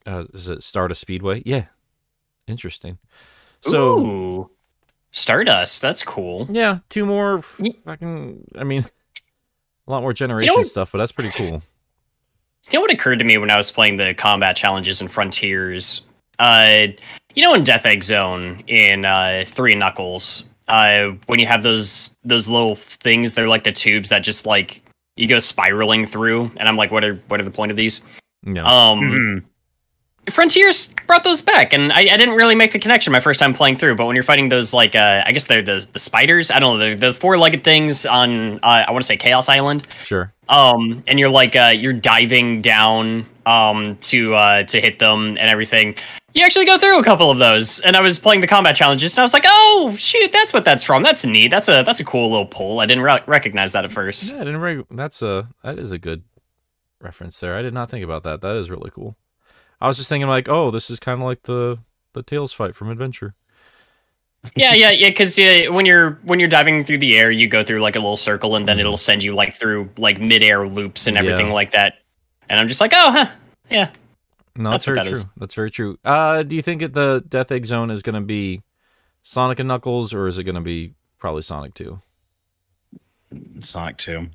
uh, is it Stardust Speedway? Yeah, interesting. So Ooh, Stardust. That's cool. yeah, two more fucking. I mean, a lot more generation what- stuff, but that's pretty cool. You know what occurred to me when I was playing the combat challenges in Frontiers? Uh, you know, in Death Egg Zone in uh, Three Knuckles, uh, when you have those those little things, they're like the tubes that just like you go spiraling through, and I'm like, what are what are the point of these? Yeah, Um, Mhm. Frontiers brought those back, and I, I didn't really make the connection my first time playing through. But when you're fighting those, like, uh, I guess they're the the spiders. I don't know, the, the four legged things on, uh, I want to say Chaos Island. sure. um and you're like uh you're diving down um to uh to hit them and everything you actually go through a couple of those and i was playing the combat challenges and i was like oh shoot that's what that's from that's neat that's a that's a cool little pull i didn't re- recognize that at first Yeah, I didn't. Re- that's a that is a good reference there. I did not think about that. That is really cool. I was just thinking like, oh, this is kind of like the the Tails fight from Adventure. yeah yeah yeah because uh, when you're when you're diving through the air you go through like a little circle and then it'll send you like through like mid-air loops and everything Yeah. like that and i'm just like oh huh yeah No, that's, That's very that true. is. That's very true. Uh, do you think it, the Death Egg Zone is going to be Sonic and Knuckles, or is it going to be probably Sonic Two? Sonic 2.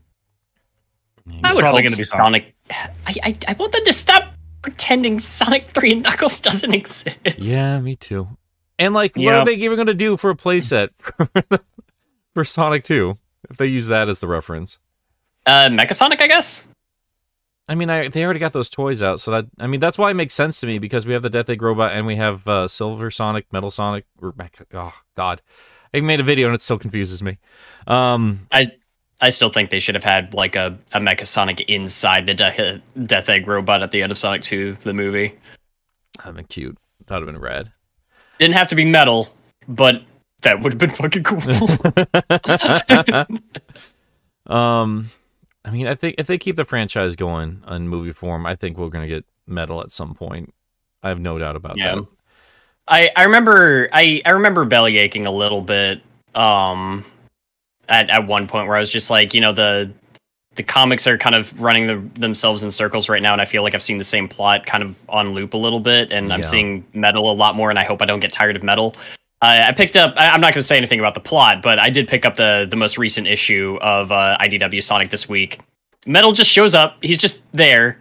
i would probably gonna be sonic I, I i want them to stop pretending sonic 3 and knuckles doesn't exist Yeah, me too. And like, what Yeah. are they even going to do for a playset for Sonic Two if they use that as the reference? uh mecha sonic i guess I mean, I, they already got those toys out, so that I mean that's why it makes sense to me because we have the Death Egg robot and we have uh, Silver Sonic, Metal Sonic, or oh god, I made a video and it still confuses me. Um, I I still think they should have had like a, a Mecha Sonic inside the De- Death Egg robot at the end of Sonic 2, the movie. That'd been cute. That'd have been rad. Didn't have to be metal, but that would have been fucking cool. um, I mean, I think if they keep the franchise going on movie form, I think we're gonna get metal at some point. I have no doubt about Yeah. that. I, I remember I, I remember belly aching a little bit um at, at one point where I was just like, you know, the the comics are kind of running the, themselves in circles right now, and I feel like I've seen the same plot kind of on loop a little bit, and I'm Yeah. seeing metal a lot more, and I hope I don't get tired of metal. I I picked up. I- I'm not going to say anything about the plot, but I did pick up the the most recent issue of uh, IDW Sonic this week. Metal just shows up. He's just there,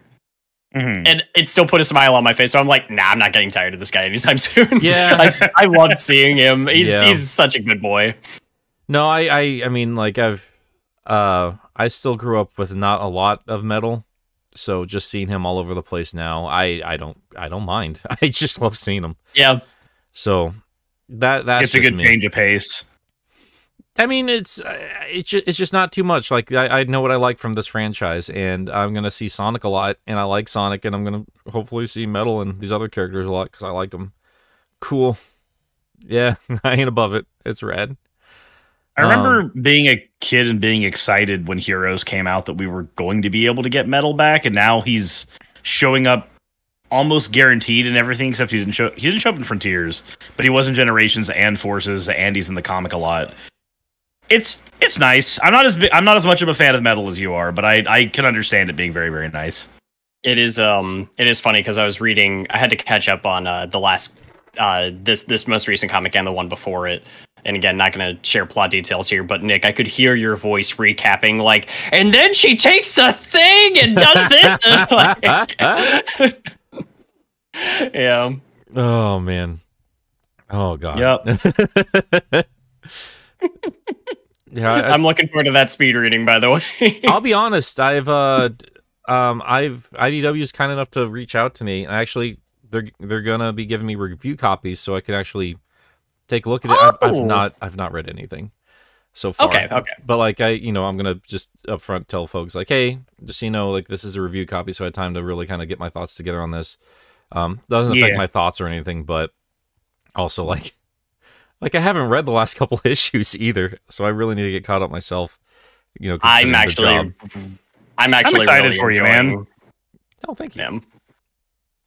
Mhm. and it still put a smile on my face. So I'm like, nah, I'm not getting tired of this guy anytime soon. Yeah. I love seeing him. He's Yeah. he's such a good boy. No, I, I, I mean, like I've, uh, I still grew up with not a lot of metal, so just seeing him all over the place now, I, I don't, I don't mind. I just love seeing him. Yeah, So that that's it's a good me. change of pace. I mean, it's it's just, it's just not too much. Like I, I know what I like from this franchise, and I'm gonna see Sonic a lot, and I like Sonic, and I'm gonna hopefully see Metal and these other characters a lot because I like them. Cool. Yeah, I ain't above it. It's rad. I remember Um, being a kid and being excited when Heroes came out that we were going to be able to get Metal back, and now he's showing up almost guaranteed in everything except he didn't show he didn't show up in Frontiers, but he was in Generations and Forces, and he's in the comic a lot. It's it's nice. I'm not as I'm not as much of a fan of Metal as you are, but I I can understand it being very very nice. it is. Um, it is funny because I was reading. I had to catch up on uh, the last uh this this most recent comic and the one before it. And again, not going to share plot details here, but Nick, I could hear your voice recapping, like, and then she takes the thing and does this. and, like- yeah. Oh man. Oh god. Yep. yeah, I, I'm looking forward to that speed reading, by the way. I'll be honest. I've uh, um, I've IDW is kind enough to reach out to me. Actually, they're they're gonna be giving me review copies so I can actually take a look at it. I've, I've Oh. not I've not read anything so far. Okay, okay. But like I, you know, I'm gonna just upfront tell folks like, hey, just you know, like this is a review copy, so I had time to really kind of get my thoughts together on this. Um, doesn't affect Yeah. my thoughts or anything, but also like, like I haven't read the last couple issues either, so I really need to get caught up myself. You know, I'm considering the actually. I'm actually excited really for you, man. Oh, thank you. him.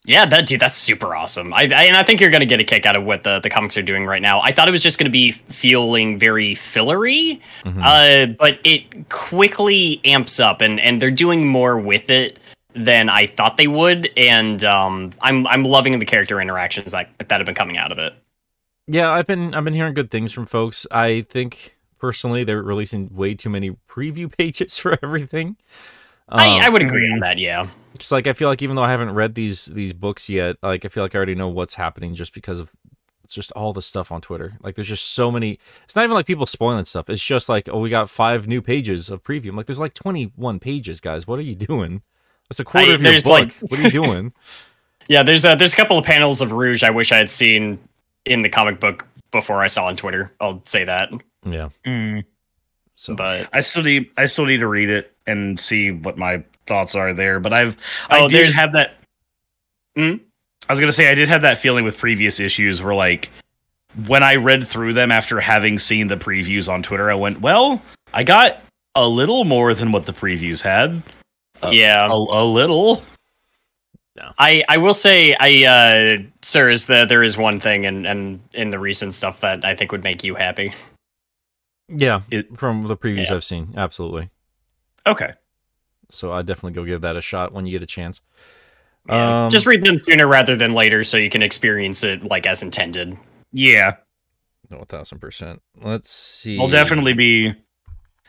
Yeah, that dude, that's super awesome. I, I and I think you're gonna get a kick out of what the, the comics are doing right now. I thought it was just gonna be feeling very fillery, Mhm. uh, but it quickly amps up, and and they're doing more with it than I thought they would, and um, I'm I'm loving the character interactions that that have been coming out of it. Yeah, I've been I've been hearing good things from folks. I think personally they're releasing way too many preview pages for everything. I, I Um, would agree on that. Yeah, It's like I feel like even though I haven't read these these books yet, like I feel like I already know what's happening just because of just all the stuff on Twitter. Like there's just so many. It's not even like people spoiling stuff. It's just like oh we got five new pages of preview. I'm like there's like 21 pages, guys. What are you doing? That's a quarter I- of your book. like- what are you doing? yeah. There's a, there's a couple of panels of Rouge I wish I had seen in the comic book before I saw on Twitter. I'll say that, yeah. Mm. So but I still need I still need to read it and see what my thoughts are there. But I've Oh, I did there's- have that. Hmm? I was gonna say I did have that feeling with previous issues where like when I read through them after having seen the previews on Twitter, I went, well, I got a little more than what the previews had. Uh, yeah. A, a little. I, I will say I uh sir is that there is one thing and and in the recent stuff that I think would make you happy. yeah, It- from the previews Yeah. I've seen, absolutely. Okay. So I definitely go give that a shot when you get a chance. Yeah. Um, Just read them sooner rather than later so you can experience it like as intended. Yeah. No, a thousand percent. Let's see. I'll definitely be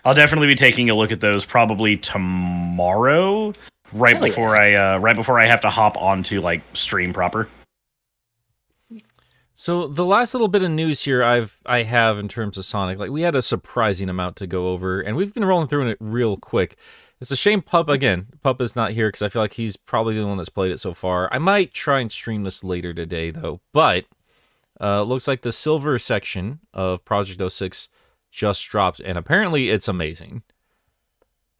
I'll definitely be taking a look at those probably tomorrow. Right Hell before I uh right before I have to hop onto like stream proper. So the last little bit of news here I've I have in terms of Sonic, like we had a surprising amount to go over, and we've been rolling through it real quick. It's a shame Pup again. Pup is not here because I feel like he's probably the one that's played it so far. I might try and stream this later today though. But uh, looks like the silver section of Project 06 just dropped, and apparently it's amazing.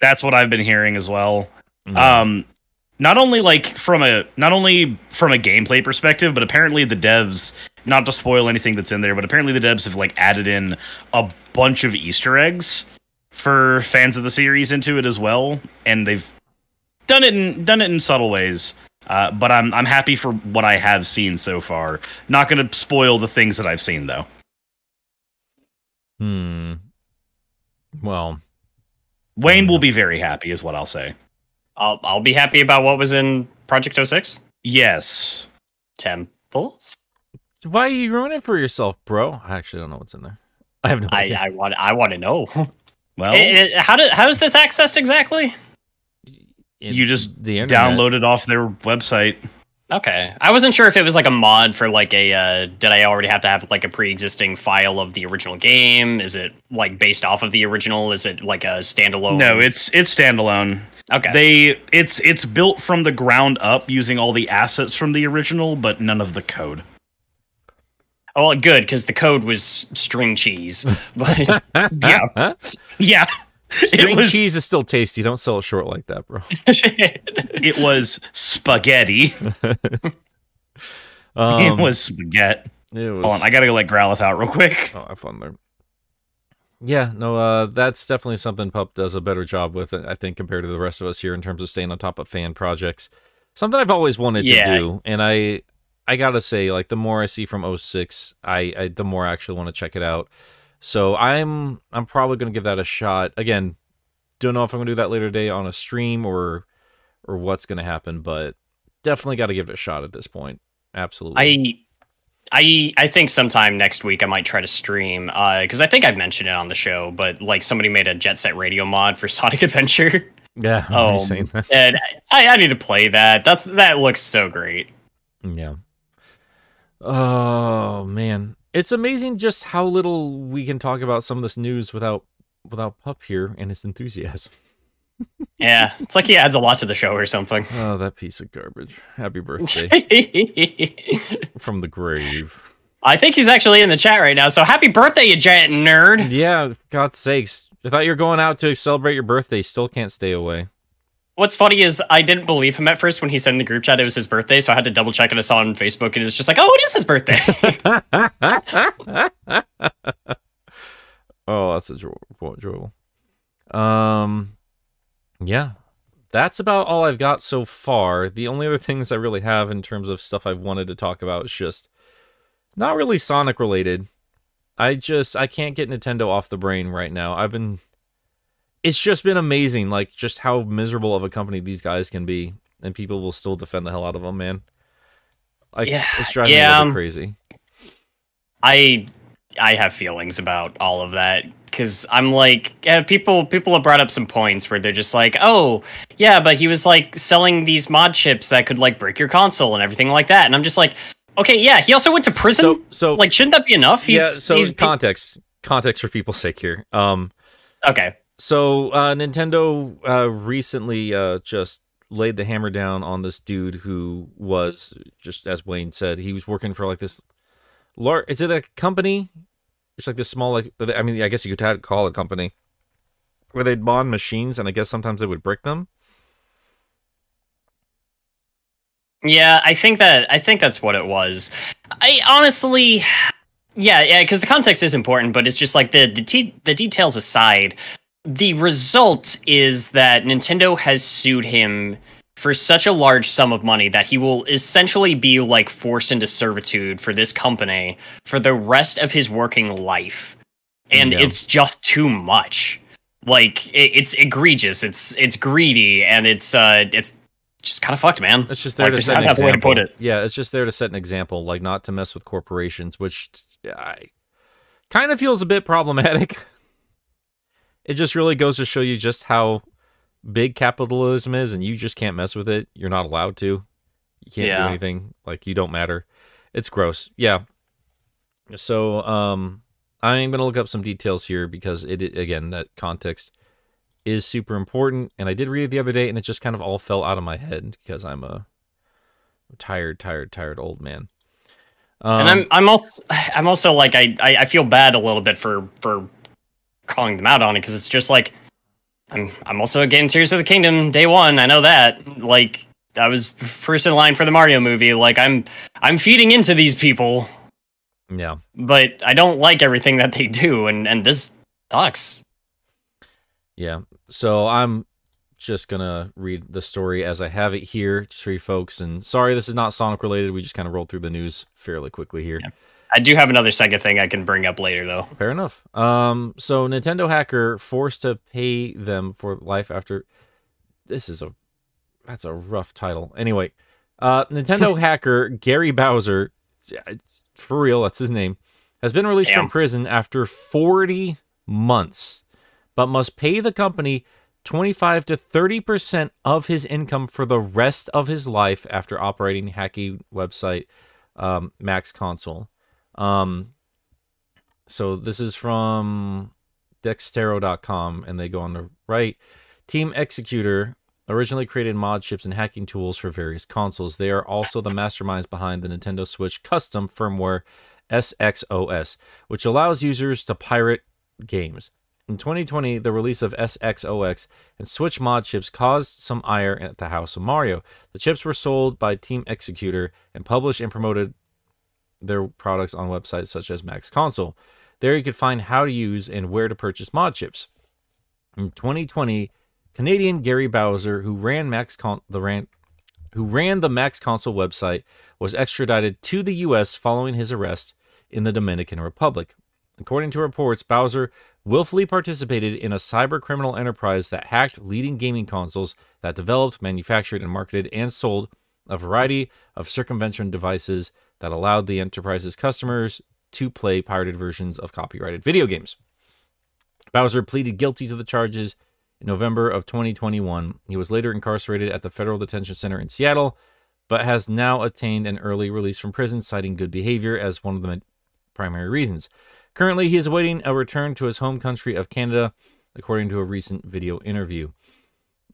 That's what I've been hearing as well. Mhm. Um, not only like from a not only from a gameplay perspective, but apparently the devs not to spoil anything that's in there, but apparently the devs have like added in a bunch of Easter eggs for fans of the series into it as well, and they've done it in done it in subtle ways. Uh, but I'm I'm happy for what I have seen so far. Not going to spoil the things that I've seen though. Hmm. Well, Wayne will be very happy, is what I'll say. I'll I'll be happy about what was in Project 06. Yes. Temples. Why are you ruining it for yourself, bro? I actually don't know what's in there. I have no I, idea. I want I want to know. Well, Eh, eh, how do, how is this accessed exactly? You just the internet. download it off their website. Okay, I wasn't sure if it was like a mod for like a. Uh, did I already have to have like a pre-existing file of the original game? Is it like based off of the original? Is it like a standalone? No, it's it's standalone. okay. They it's it's built from the ground up using all the assets from the original, but none of the code. Oh, well, good because the code was string cheese. But Yeah. Yeah. String was cheese is still tasty. Don't sell it short like that, bro. it was spaghetti. Um, it was spaghetti. It was. Hold on, I gotta go let Growlithe out real quick. Oh, have fun there. Yeah, no, uh, that's definitely something Pup does a better job with, I think, compared to the rest of us here in terms of staying on top of fan projects. Something I've always wanted Yeah. to do, and I, I gotta say, like the more I see from 06, I, I the more I actually want to check it out. So I'm, I'm probably gonna give that a shot. Again, don't know if I'm gonna do that later today on a stream or, or what's gonna happen, but definitely got to give it a shot at this point. Absolutely. I I I think sometime next week I might try to stream because I think I've mentioned it on the show, but like somebody made a Jet Set Radio mod for Sonic Adventure, yeah. I remember you um, and I, I need to play that. That's that looks so great. Yeah. Oh man, it's amazing just how little we can talk about some of this news without without Pup here and his enthusiasm. Yeah, it's like he adds a lot to the show or something. Oh, that piece of garbage! Happy birthday from the grave. I think he's actually in the chat right now. So happy birthday, you giant nerd! Yeah, God's sakes! I thought you were going out to celebrate your birthday. Still can't stay away. What's funny is I didn't believe him at first when he said in the group chat it was his birthday, so I had to double check and I saw on Facebook and it was just like, oh, it is his birthday. oh, that's enjoyable. Um, yeah, that's about all I've got so far. The only other things I really have in terms of stuff I've wanted to talk about is just not really Sonic related. I just I can't get Nintendo off the brain right now. I've been it's just been amazing like just how miserable of a company these guys can be and people will still defend the hell out of them, man. Like Yeah, it's driving yeah, me a um, crazy. I I have feelings about all of that because I'm like, yeah, people people have brought up some points where they're just like, oh, yeah, but he was like selling these mod chips that could like break your console and everything like that, and I'm just like, okay, yeah, he also went to prison. So so like, shouldn't that be enough? He's, yeah, so he's context context for people's sake here. Um okay. So uh, Nintendo uh, recently uh, just laid the hammer down on this dude who was just as Wayne said he was working for like this large. Is it a company? It's like this small like I mean I guess you could call it a company where they'd bond machines and I guess sometimes they would brick them. Yeah, I think that I think that's what it was. I honestly, yeah, yeah, because the context is important, but it's just like the the te- the details aside, the result is that Nintendo has sued him for such a large sum of money that he will essentially be like forced into servitude for this company for the rest of his working life, and Yeah. it's just too much. Like it, it's egregious, it's it's greedy, and it's uh it's just kind of fucked, man. It's just there Like, to set an example. it. Yeah, it's just there to set an example, like not to mess with corporations, which I kind of feels a bit problematic. It just really goes to show you just how big capitalism is, and you just can't mess with it. You're not allowed to. You can't do anything. Like you don't matter. It's gross. Yeah. So, um, I'm gonna look up some details here because it again that context is super important. And I did read it the other day, and it just kind of all fell out of my head because I'm a tired, tired, tired old man. Um, and I'm I'm also I'm also like I, I I feel bad a little bit for for calling them out on it because it's just like I'm I'm also a getting Tears of the Kingdom day one. I know that. Like I was first in line for the Mario movie. Like I'm I'm feeding into these people, yeah. but I don't like everything that they do, and and this sucks. Yeah. So I'm just gonna read the story as I have it here to you folks. And sorry, this is not Sonic related. We just kind of rolled through the news fairly quickly here. Yeah. I do have another second thing I can bring up later, though. Fair enough. Um, so Nintendo hacker forced to pay them for life after. This is a, that's a rough title. Anyway, uh, Nintendo hacker Gary Bowser, for real, that's his name, has been released Damn. from prison after 40 months, but must pay the company 25 to 30 percent of his income for the rest of his life after operating hacky website um, Max Console. Um, so this is from Dexerto.com, and they go on the right. Team Xecuter originally created mod chips and hacking tools for various consoles. They are also the masterminds behind the Nintendo Switch custom firmware SXOS, which allows users to pirate games. In 2020, the release of SXOX and Switch mod chips caused some ire at the House of Mario. The chips were sold by Team Xecuter and published and promoted their products on websites such as Max Console. There you could find how to use and where to purchase mod chips. In 2020, Canadian Gary Bowser, who ran Max Con- the ran who ran the Max Console website, was extradited to the U.S. following his arrest in the Dominican Republic. According to reports, Bowser willfully participated in a cyber criminal enterprise that hacked leading gaming consoles that developed, manufactured, and marketed and sold a variety of circumvention devices that allowed the enterprise's customers to play pirated versions of copyrighted video games. Bowser pleaded guilty to the charges in November of 2021. He was later incarcerated at the Federal Detention Center in Seattle, but has now attained an early release from prison, citing good behavior as one of the primary reasons. Currently, he is awaiting a return to his home country of Canada, according to a recent video interview.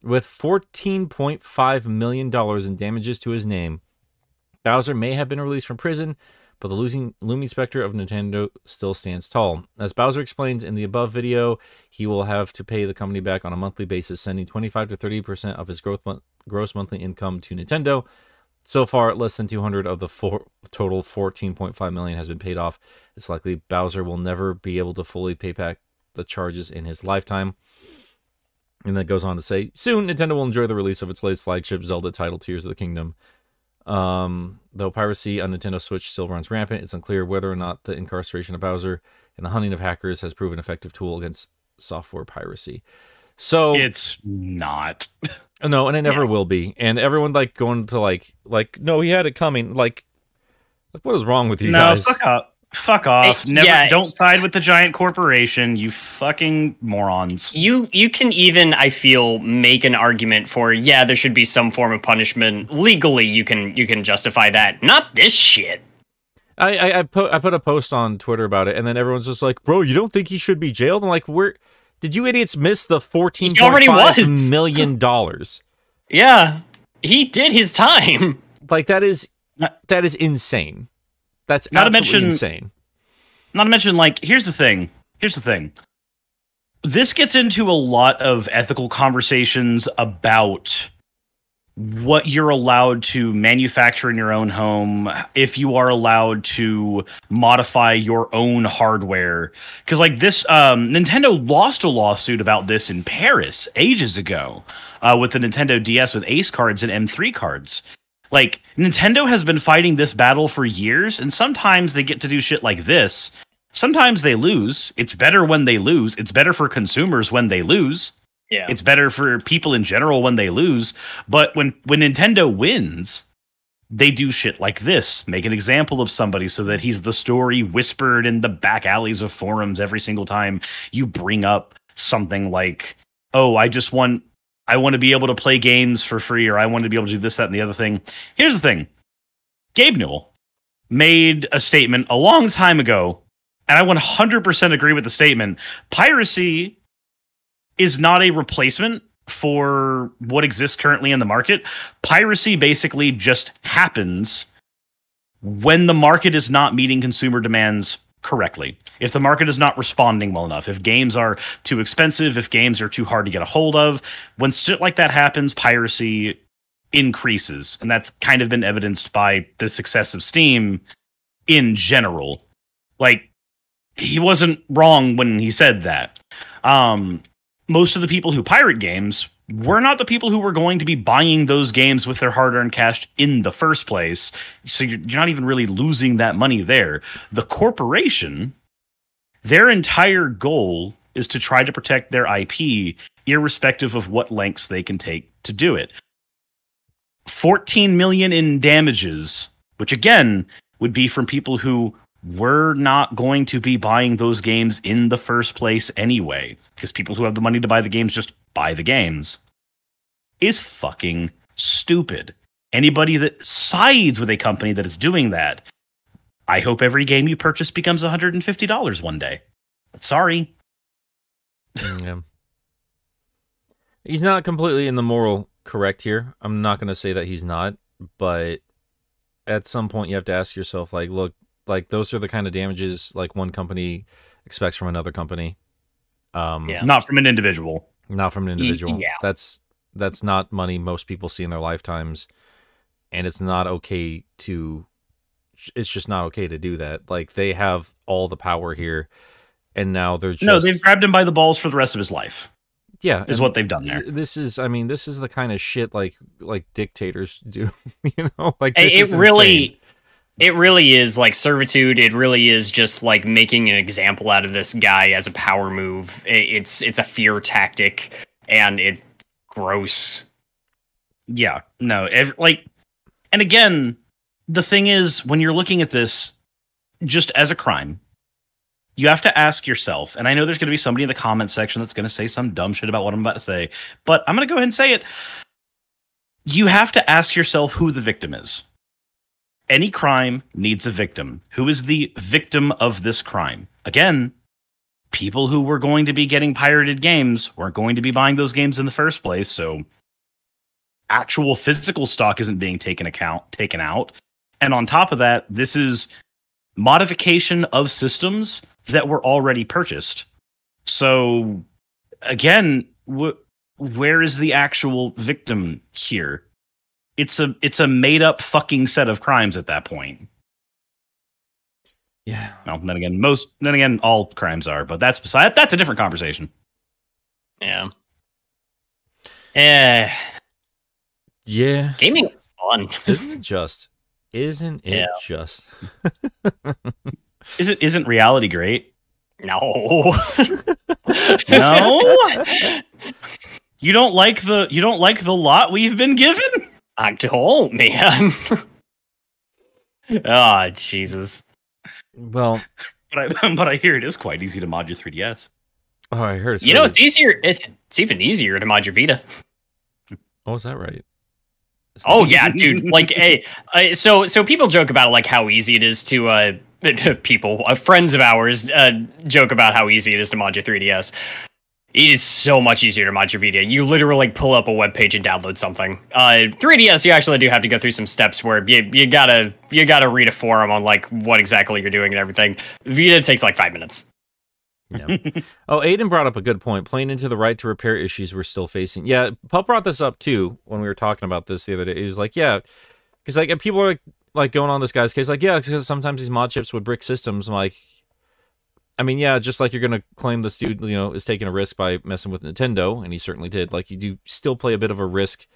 With $14.5 million in damages to his name, Bowser may have been released from prison, but the losing looming specter of Nintendo still stands tall. As Bowser explains in the above video, he will have to pay the company back on a monthly basis, sending 25 to 30% of his gross monthly income to Nintendo. So far, less than 200 of the four, total 14.5 million has been paid off. It's likely Bowser will never be able to fully pay back the charges in his lifetime. And then goes on to say, soon Nintendo will enjoy the release of its latest flagship Zelda title, Tears of the Kingdom. Um, though piracy on Nintendo Switch still runs rampant, it's unclear whether or not the incarceration of Bowser and the hunting of hackers has proven an effective tool against software piracy. So It's not. Oh, no, and it never Yeah. will be. And everyone like going to like like no, he had it coming. Like, like what is wrong with you no, guys? fuck off. Fuck off. Hey, Never yeah. don't side with the giant corporation, you fucking morons. You you can even I feel make an argument for yeah there should be some form of punishment legally you can you can justify that not this shit I, I I put I put a post on Twitter about it, and then everyone's just like, "Bro, you don't think he should be jailed?" I'm like, "Where did you idiots miss the fourteen already point was. million dollars? yeah he did his time like that is that is insane. That's Not to mention- insane. Not to mention, like, here's the thing. Here's the thing. This gets into a lot of ethical conversations about what you're allowed to manufacture in your own home, if you are allowed to modify your own hardware. Because, like, this, um, Nintendo lost a lawsuit about this in Paris ages ago uh, with the Nintendo DS with Ace cards and M3 cards. Like, Nintendo has been fighting this battle for years, and sometimes they get to do shit like this. Sometimes they lose. It's better when they lose. It's better for consumers when they lose. Yeah It's better for people in general when they lose. But when when Nintendo wins, they do shit like this. Make an example of somebody so that he's the story whispered in the back alleys of forums every single time you bring up something like, "Oh, I just want I want to be able to play games for free or I want to be able to do this that and the other thing." Here's the thing. Gabe Newell made a statement a long time ago, and I 100% agree with the statement. Piracy is not a replacement for what exists currently in the market. Piracy basically just happens when the market is not meeting consumer demands correctly. If the market is not responding well enough, if games are too expensive, if games are too hard to get a hold of, when shit like that happens, piracy increases. And that's kind of been evidenced by the success of Steam in general. Like, he wasn't wrong when he said that. Um, most of the people who pirate games were not the people who were going to be buying those games with their hard-earned cash in the first place. So you're, you're not even really losing that money there. The corporation, their entire goal is to try to protect their IP, irrespective of what lengths they can take to do it. 14 million in damages, which again would be from people who were not going to be buying those games in the first place anyway, because people who have the money to buy the games just buy the games, is fucking stupid. Anybody that sides with a company that is doing that, I hope every game you purchase becomes $150 one day. Sorry. yeah. He's not completely in the moral correct here. I'm not going to say that he's not, but at some point you have to ask yourself like, look, like those are the kind of damages like one company expects from another company. Um Yeah. Not from an individual. not from an individual. yeah. That's that's not money most people see in their lifetimes, and it's not okay to. It's just not okay to do that. Like they have all the power here, and now they're just No, they've grabbed him by the balls for the rest of his life. yeah Is what they've done there. This is, I mean, this is the kind of shit like like dictators do. you know, like It- this it is really insane. It really is like servitude it really is just like making an example out of this guy as a power move it's it's a fear tactic and it's gross Yeah, no, like, and again, the thing is, when you're looking at this just as a crime, you have to ask yourself, and I know there's going to be somebody in the comment section that's going to say some dumb shit about what I'm about to say, but I'm going to go ahead and say it. You have to ask yourself who the victim is. Any crime needs a victim. Who is the victim of this crime? Again, people who were going to be getting pirated games weren't going to be buying those games in the first place, so actual physical stock isn't being taken account taken out and on top of that this is modification of systems that were already purchased so again wh- where is the actual victim here it's a it's a made up fucking set of crimes at that point yeah. well then again most then again all crimes are but that's beside that's a different conversation yeah yeah Yeah. gaming is fun Isn't it just? Isn't it Yeah. just? isn't isn't reality great no No? you don't like the you don't like the lot we've been given i don't man oh jesus Well, But I but I hear it is quite easy to mod your 3DS. oh, I heard it's you know it's easier it's, it's even easier to mod your vita Oh, is that right? Is Oh that- yeah, dude. Like, hey, uh, so so people joke about like how easy it is to uh people, uh, friends of ours, uh, joke about how easy it is to mod your 3ds. It is so much easier to mod your Vita. You literally pull up a web page and download something. Uh, 3ds, you actually do have to go through some steps where you you gotta you gotta read a forum on like what exactly you're doing and everything. Vita takes like five minutes. Yeah. oh, Aiden brought up a good point. Playing into the right to repair issues we're still facing. Yeah, Pup brought this up too when we were talking about this the other day. He was like, "Yeah," because like people are like, like going on this guy's case, like, "Yeah," because sometimes these mod chips would brick systems. I'm like, I mean, yeah, just like you're gonna claim this dude, you know, is taking a risk by messing with Nintendo, and he certainly did. Like, you do still play a bit of a risk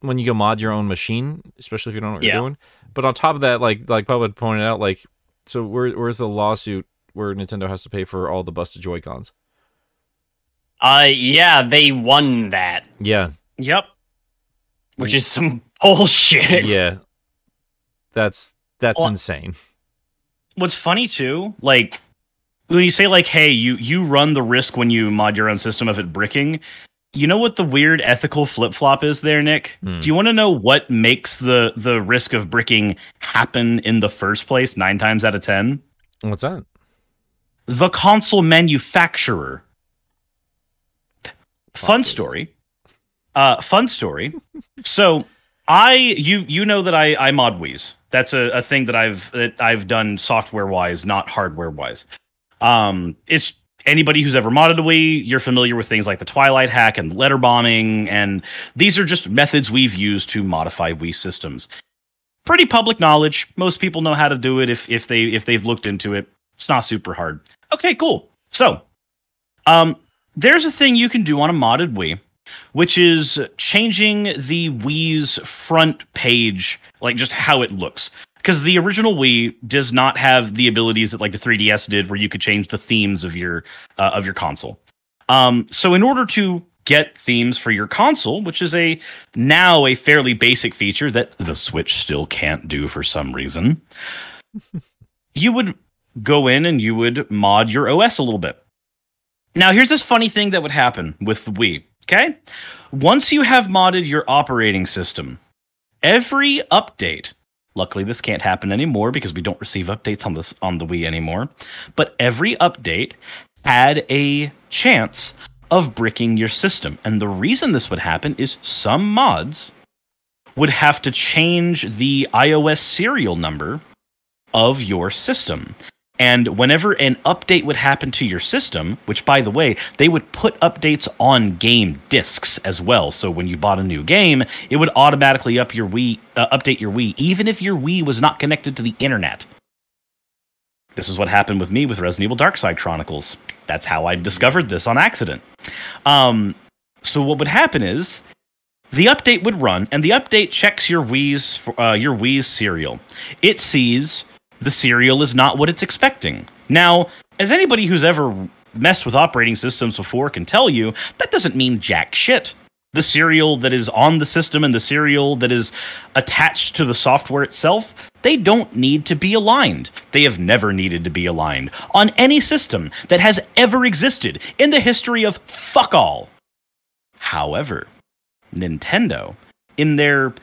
when you go mod your own machine, especially if you don't know what Yeah. you're doing. But on top of that, like like Pup had pointed out, like, so where where's the lawsuit where Nintendo has to pay for all the busted Joy Cons? Uh, yeah, they won that, Yeah, Yep. which is some bullshit. yeah. That's that's Well- insane. What's funny too, like when you say like, "Hey, you you run the risk when you mod your own system of it bricking." You know what the weird ethical flip flop is there, Nick? Hmm. Do you want to know what makes the the risk of bricking happen in the first place? Nine times out of ten, What's that? the console manufacturer. fun quiz. story. Uh, fun story. so I you you know that I I mod Wii's. That's a, a thing that I've that I've done software wise, not hardware wise. Um, it's anybody who's ever modded a Wii, you're familiar with things like the Twilight hack and letter bombing, and these are just methods we've used to modify Wii systems. Pretty public knowledge. Most people know how to do it if if they if they've looked into it. It's not super hard. Okay, cool. So, um, there's a thing you can do on a modded Wii, which is changing the Wii's front page, like just how it looks. Because the original Wii does not have the abilities that like the 3DS did, where you could change the themes of your uh, of your console. Um, so in order to get themes for your console, which is a now a fairly basic feature that the Switch still can't do for some reason, you would go in and you would mod your OS a little bit. Now, here's this funny thing that would happen with the Wii. Okay, once you have modded your operating system, every update. Luckily, this can't happen anymore because we don't receive updates on this on the Wii anymore. But every update had a chance of bricking your system, and the reason this would happen is some mods would have to change the iOS serial number of your system. And whenever an update would happen to your system, which by the way, they would put updates on game discs as well. So when you bought a new game, it would automatically up your Wii, uh, update your Wii, even if your Wii was not connected to the internet. This is what happened with me with Resident Evil Dark Side Chronicles. That's how I discovered this on accident. Um, so what would happen is the update would run, and the update checks your Wii's uh, your Wii's serial. It sees the serial is not what it's expecting. Now, as anybody who's ever messed with operating systems before can tell you, that doesn't mean jack shit. The serial that is on the system and the serial that is attached to the software itself, they don't need to be aligned. They have never needed to be aligned on any system that has ever existed in the history of fuck all. However, Nintendo, in their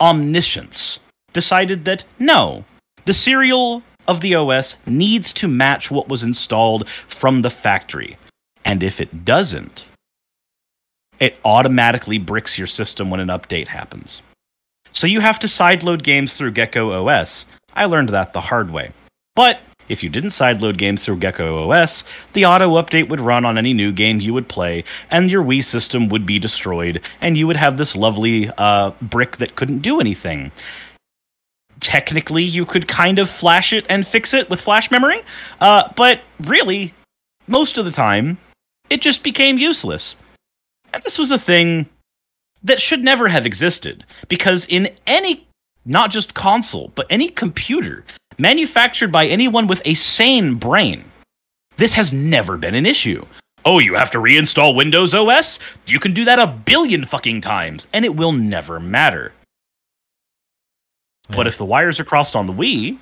omniscience, decided that no, the serial of the OS needs to match what was installed from the factory. And if it doesn't, it automatically bricks your system when an update happens. So you have to sideload games through Gecko OS. I learned that the hard way. But if you didn't sideload games through Gecko OS, the auto update would run on any new game you would play, and your Wii system would be destroyed, and you would have this lovely uh, brick that couldn't do anything. Technically, you could kind of flash it and fix it with flash memory, uh, but really, most of the time, it just became useless. And this was a thing that should never have existed, because in any, not just console, but any computer manufactured by anyone with a sane brain, this has never been an issue. Oh, you have to reinstall Windows OS? You can do that a billion fucking times, and it will never matter. But if the wires are crossed on the Wii,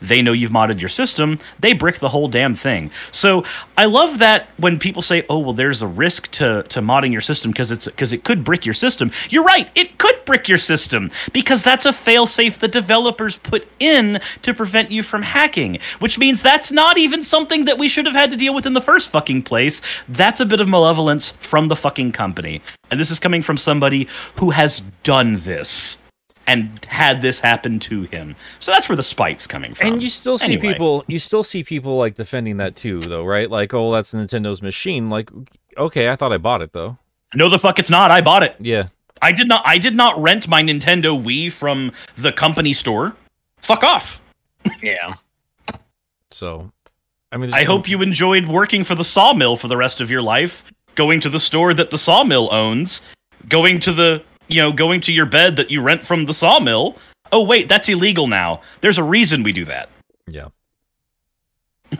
they know you've modded your system, they brick the whole damn thing. So I love that when people say, "Oh, well, there's a risk to to modding your system because it's because it could brick your system." You're right, it could brick your system because that's a failsafe the developers put in to prevent you from hacking, which means that's not even something that we should have had to deal with in the first fucking place. That's a bit of malevolence from the fucking company, and this is coming from somebody who has done this and had this happen to him. So that's where the spite's coming from. And you still see Anyway. people, you still see people like defending that too, though, right? Like, oh, that's Nintendo's machine. Like, okay, I thought I bought it though. No, the fuck it's not. I bought it. Yeah, I did not. I did not rent my Nintendo Wii from the company store. Fuck off. Yeah. so I mean, I hope you enjoyed working for the sawmill for the rest of your life. Going to the store that the sawmill owns. Going to the you know going to your bed that you rent from the sawmill. Oh wait, that's illegal now. There's a reason we do that. Yeah.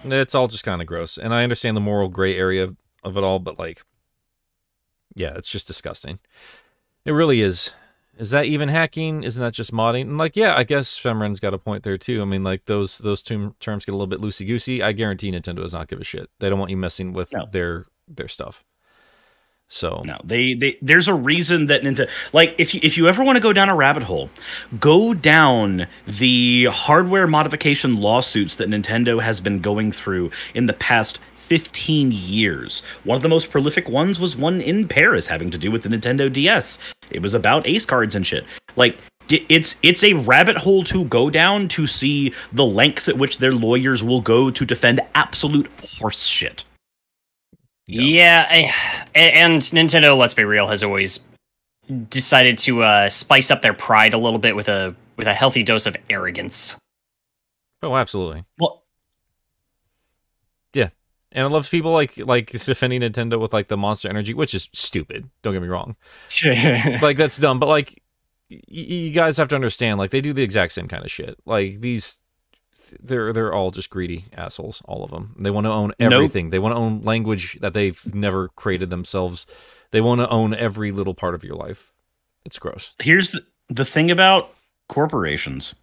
it's all just kind of gross. And I understand the moral gray area of, of it all, but like, yeah, it's just disgusting. It really is. Is that even hacking? Isn't that just modding? And like, yeah, I guess Femren's got a point there too. I mean, like those those two terms get a little bit loosey goosey. I guarantee Nintendo does not give a shit. They don't want you messing with No. their their stuff. So No, they, they there's a reason that Nintendo like if you if you ever want to go down a rabbit hole, go down the hardware modification lawsuits that Nintendo has been going through in the past 15 years. One of the most prolific ones was one in Paris having to do with the Nintendo DS. It was about ace cards and shit. Like it's it's a rabbit hole to go down to see the lengths at which their lawyers will go to defend absolute horse shit. Yeah, I, a- and Nintendo, let's be real, has always decided to uh, spice up their pride a little bit with a with a healthy dose of arrogance. Oh, absolutely. Well, yeah, And I love people like like defending Nintendo with like the Monster Energy, which is stupid. Don't get me wrong. like that's dumb. But like, y- you guys have to understand, like they do the exact same kind of shit. Like these, they're they're all just greedy assholes. All of them. They want to own Nope. everything. They want to own language that they've never created themselves. They want to own every little part of your life. It's gross. here's the, the thing about corporations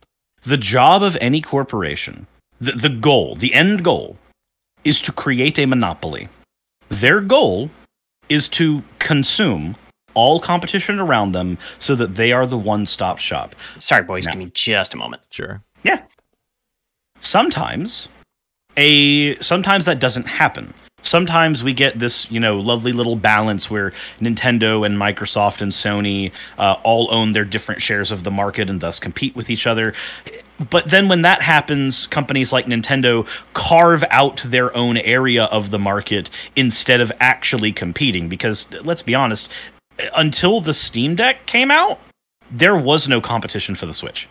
the job of any corporation the, the goal the end goal is to create a monopoly their goal is to consume all competition around them so that they are the one-stop shop Sorry, boys, No. give me just a moment. Sure. yeah sometimes a sometimes that doesn't happen. Sometimes we get this you know lovely little balance where nintendo and microsoft and sony uh, all own their different shares of the market and thus compete with each other. But then when that happens companies like nintendo carve out their own area of the market instead of actually competing. Because let's be honest until the steam deck came out there was no competition for the switch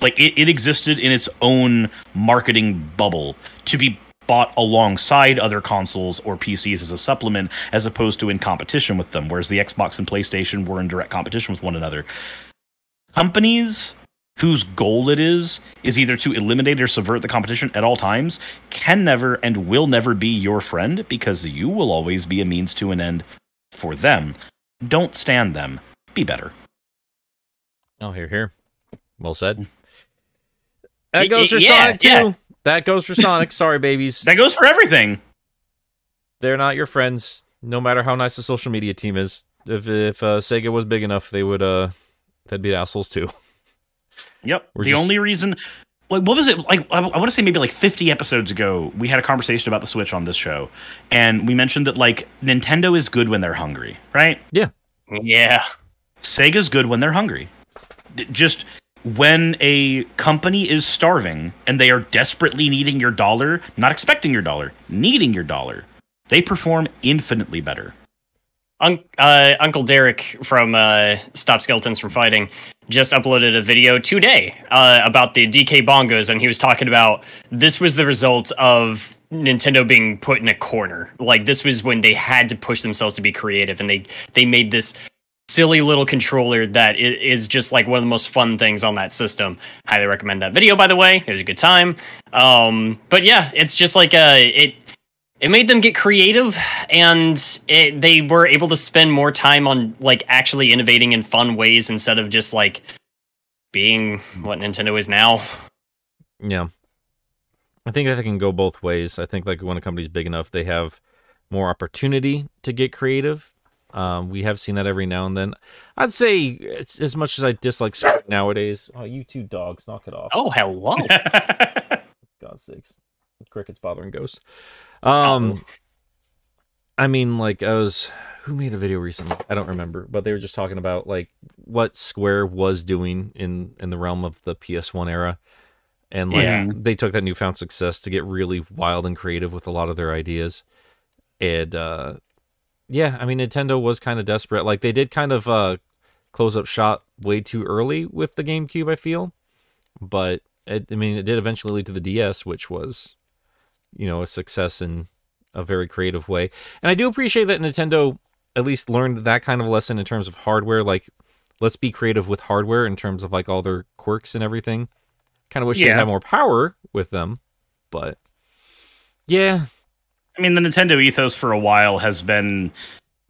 like it, it existed in its own marketing bubble to be bought alongside other consoles or PCs as a supplement as opposed to in competition with them whereas the Xbox and PlayStation were in direct competition with one another companies whose goal it is is either to eliminate or subvert the competition at all times can never and will never be your friend because you will always be a means to an end for them don't stand them be better Oh, here, here. Well said. That goes for yeah, Sonic too. yeah. That goes for Sonic. Sorry, babies. that goes for everything They're not your friends, no matter how nice the social media team is. If if uh, Sega was big enough, they would uh, they'd be assholes too. Yep. We're the just- only reason, like, what was it? Like, I, I want to say maybe like 50 episodes ago, we had a conversation about the Switch on this show, and we mentioned that like Nintendo is good when they're hungry, right? Yeah yeah. Sega's good when they're hungry. D- just when a company is starving and they are desperately needing your dollar, not expecting your dollar, needing your dollar, they perform infinitely better. Un- uh, Uncle Derek from uh, Stop Skeletons from Fighting just uploaded a video today uh, about the DK bongos, and he was talking about this was the result of Nintendo being put in a corner. Like this was when they had to push themselves to be creative, and they they made this silly little controller that i- just like one of the most fun things on that system. Highly recommend that video, by the way. It was a good time. Um, but yeah, it's just like uh, it it made them get creative and it, they were able to spend more time on like actually innovating in fun ways instead of just like being what Nintendo is now. Yeah, I think that can go both ways. I think like when a company's big enough, they have more opportunity to get creative. Um, we have seen that every now and then. I'd say it's, as much as I dislike nowadays. Oh, you two dogs, knock it off. Oh, hello. God's sakes. Cricket's bothering ghosts. Um I mean like I was who made a video recently? I don't remember, but they were just talking about like what Square was doing in in the realm of the PS1 era. And like Yeah. they took that newfound success to get really wild and creative with a lot of their ideas. And uh yeah, I mean Nintendo was kind of desperate. Like they did kind of uh close up shop way too early with the GameCube, I feel. But it, I mean, it did eventually lead to the DS, which was, you know, a success in a very creative way. And I do appreciate that Nintendo at least learned that kind of lesson in terms of hardware. Like, let's be creative with hardware in terms of like all their quirks and everything. Kind of wish they Yeah. had more power with them, but yeah, I mean, the Nintendo ethos for a while has been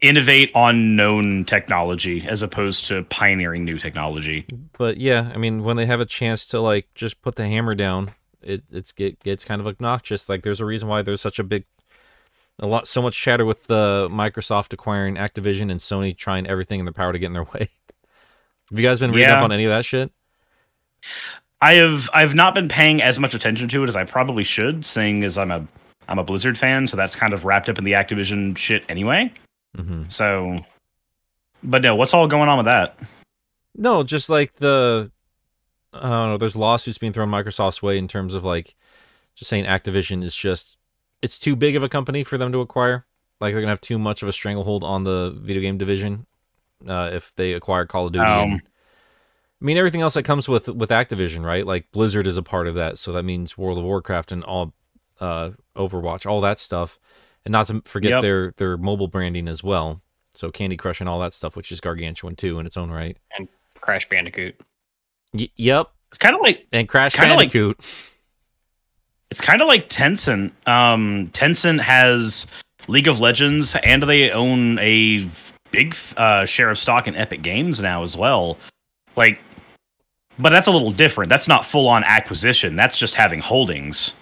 innovate on known technology as opposed to pioneering new technology. but yeah, I mean, when they have a chance to like just put the hammer down, it it's get gets kind of obnoxious. Like, there's a reason why there's such a big, a lot, so much chatter with uh, Microsoft acquiring Activision and Sony trying everything in their power to get in their way. Have you guys been reading Yeah. up on any of that shit? I have I've not been paying as much attention to it as I probably should, seeing as I'm a I'm a Blizzard fan, so that's kind of wrapped up in the Activision shit anyway. hmm So, but no, what's all going on with that? No, just like the I don't know, there's lawsuits being thrown Microsoft's way in terms of like just saying Activision is just it's too big of a company for them to acquire. Like they're gonna have too much of a stranglehold on the video game division uh, if they acquire Call of Duty. Um, and, I mean everything else that comes with with Activision, right? Like Blizzard is a part of that, so that means World of Warcraft and all uh, Overwatch, all that stuff, and not to forget Yep. their their mobile branding as well. So Candy Crush and all that stuff, which is gargantuan too in its own right. And Crash Bandicoot. Y- yep, It's kind of like and Crash kinda like- Bandicoot. it's kind of like Tencent. Um, Tencent has League of Legends, and they own a big uh, share of stock in Epic Games now as well. Like, but that's a little different. That's not full on acquisition. That's just having holdings.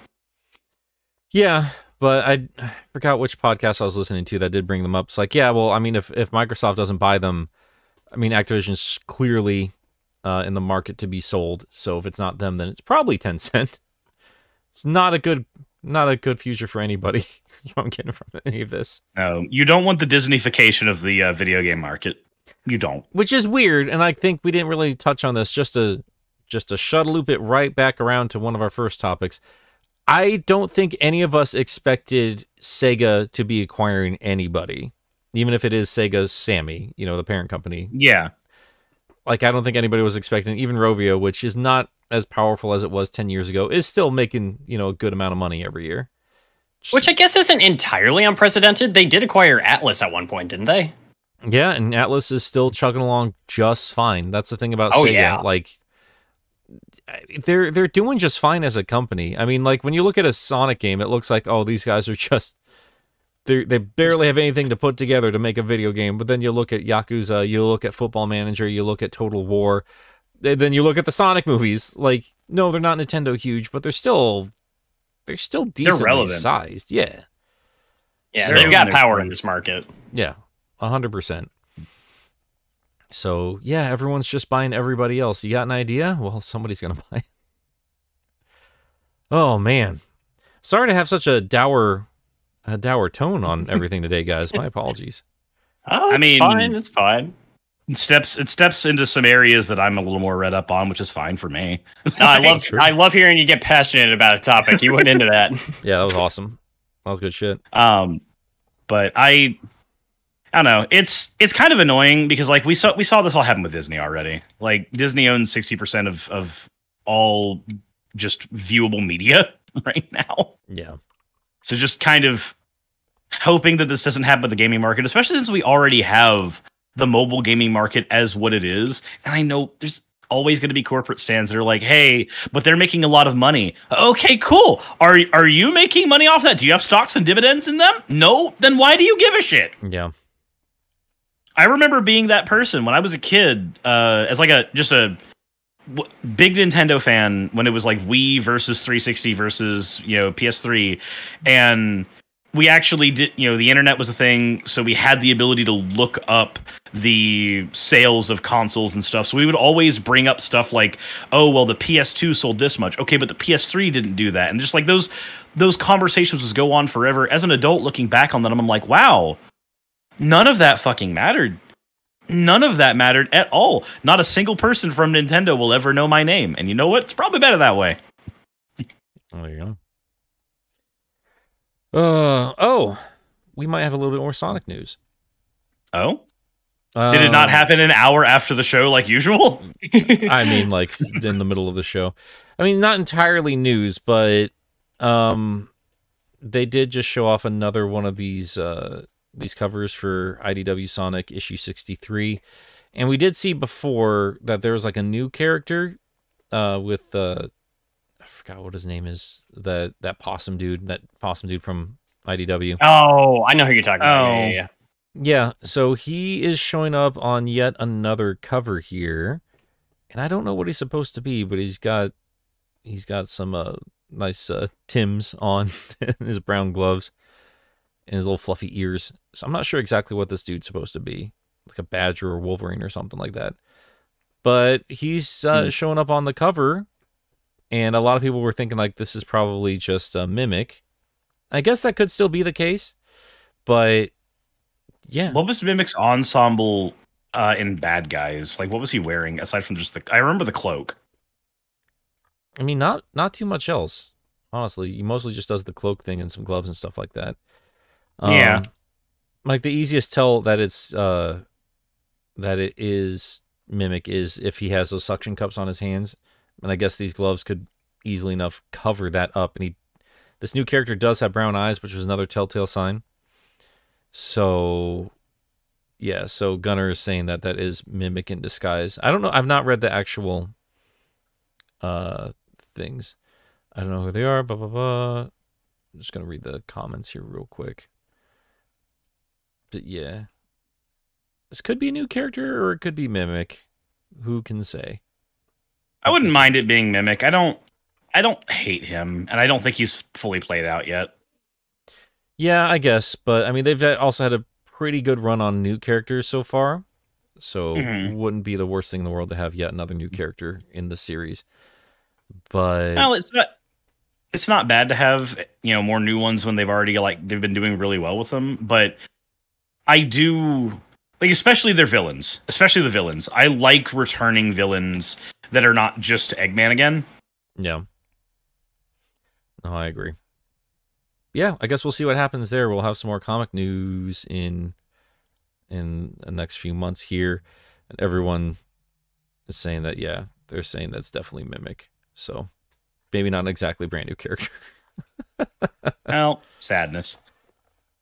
Yeah, but I, I forgot which podcast I was listening to that did bring them up. It's like, yeah, well, I mean, if if Microsoft doesn't buy them, I mean, Activision's clearly uh, in the market to be sold. So if it's not them, then it's probably Tencent. It's not a good, not a good future for anybody. What I'm getting from any of this. No, you don't want the Disneyfication of the uh, video game market. You don't. which is weird and i think we didn't really touch on this just to just to shuttle loop it right back around to one of our first topics i don't think any of us expected sega to be acquiring anybody even if it is sega's sammy you know the parent company Yeah. like i don't think anybody was expecting even rovio which is not as powerful as it was 10 years ago is still making you know a good amount of money every year Which I guess isn't entirely unprecedented. They did acquire Atlus at one point, didn't they? Yeah, and Atlus is still chugging along just fine. That's the thing about Oh, Sega. yeah. Like they're they're doing just fine as a company. I mean, like when you look at a Sonic game, it looks like oh, these guys are just they they barely have anything to put together to make a video game. But then you look at Yakuza, you look at Football Manager, you look at Total War, th- then you look at the Sonic movies. Like no, they're not Nintendo huge, but they're still they're still decently relevant. sized. Yeah, Yeah, So- they've got power in this market. Yeah, a hundred percent. So yeah, everyone's just buying everybody else. You got an idea? Well, somebody's gonna buy. Oh man, sorry to have such a dour, a dour tone on everything today, guys. My apologies. Oh, I it's mean- fine. It's fine. It steps it steps into some areas that I'm a little more read up on, which is fine for me. No, I love True. I love hearing you get passionate about a topic. You went into that. Yeah, that was awesome. That was good shit. Um, but I, I don't know. It's it's kind of annoying because like we saw we saw this all happen with Disney already. Like Disney owns sixty percent of of all just viewable media right now. Yeah, So just kind of hoping that this doesn't happen with the gaming market, especially since we already have the mobile gaming market as what it is. And I know there's always going to be corporate stands that are like, "Hey, but they're making a lot of money." Okay, cool. Are are you making money off that? Do you have stocks and dividends in them? No. Then why do you give a shit? yeah, I remember being that person when I was a kid, uh, as like a just a w- big Nintendo fan when it was like Wii versus 360 versus you know PS3, and we actually did you know the internet was a thing, so we had the ability to look up the sales of consoles and stuff. So we would always bring up stuff like, oh well, the PS2 sold this much, okay, but the PS3 didn't do that, and just like those those conversations would go on forever. As an adult looking back on them, I'm like, wow, none of that fucking mattered. None of that mattered at all. Not a single person from Nintendo will ever know my name. And you know what? It's probably better that way. there you go. Uh oh, we might have a little bit more Sonic news. Oh? Did it not Um, happen an hour after the show like usual? I mean, like in the middle of the show. I mean, not entirely news, but um, they did just show off another one of these uh these covers for IDW Sonic issue sixty three, and we did see before that there was like a new character, uh, with uh, I forgot what his name is that that possum dude, that possum dude from IDW. Oh, I know who you're talking about. Yeah, Oh. yeah, yeah. Yeah, so he is showing up on yet another cover here, and I don't know what he's supposed to be, but he's got he's got some uh, nice uh, Tims on his brown gloves and his little fluffy ears. So I'm not sure exactly what this dude's supposed to be, like a badger or Wolverine or something like that. But he's uh, Hmm. showing up on the cover, and a lot of people were thinking like this is probably just a mimic, I guess that could still be the case, but yeah. What was Mimic's ensemble uh, in Bad Guys? Like, what was he wearing aside from just the? I remember the cloak. I mean, not not too much else. Honestly, he mostly just does the cloak thing and some gloves and stuff like that. Yeah. Um, like the easiest tell that it's uh that it is mimic is if he has those suction cups on his hands, and I guess these gloves could easily enough cover that up. And he, this new character does have brown eyes, which was another telltale sign. So, yeah. So Gunner is saying that that is mimic in disguise. I don't know. I've not read the actual uh things. I don't know who they are. Blah blah blah. I'm just gonna read the comments here real quick. But yeah, this could be a new character or it could be mimic. Who can say? I wouldn't mind it being Mimic. I don't. I don't hate him, and I don't think he's fully played out yet. Yeah, I guess, but I mean they've also had a pretty good run on new characters so far, so Mhm. wouldn't be the worst thing in the world to have yet another new character in the series. But Well, it's not. It's not bad to have you know more new ones when they've already like they've been doing really well with them. But I do like especially their villains, especially the villains. I like returning villains that are not just Eggman again. yeah, no, I agree. Yeah, I guess we'll see what happens there. We'll have some more comic news in in the next few months here, and everyone is saying that yeah, they're saying that's definitely mimic. So maybe not exactly brand new character. Well, sadness.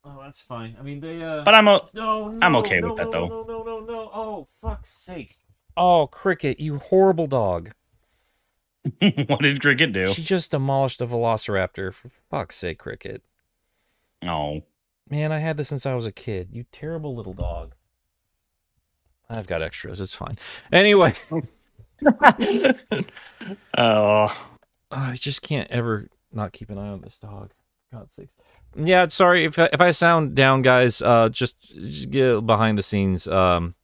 Oh, that's fine. I mean, they. uh But I'm a No, I'm okay with that, though. No, no, no, no. Oh, fuck's sake. Oh, Cricket, you horrible dog. what did Cricket do? She just demolished a velociraptor. For fuck's sake, Cricket. Oh, Man, I had this since I was a kid. You terrible little dog. I've got extras. It's fine. Anyway, Oh, I just can't ever not keep an eye on this dog. God's sakes. Yeah, sorry if if I sound down, guys. Uh, just, just get behind the scenes. Um,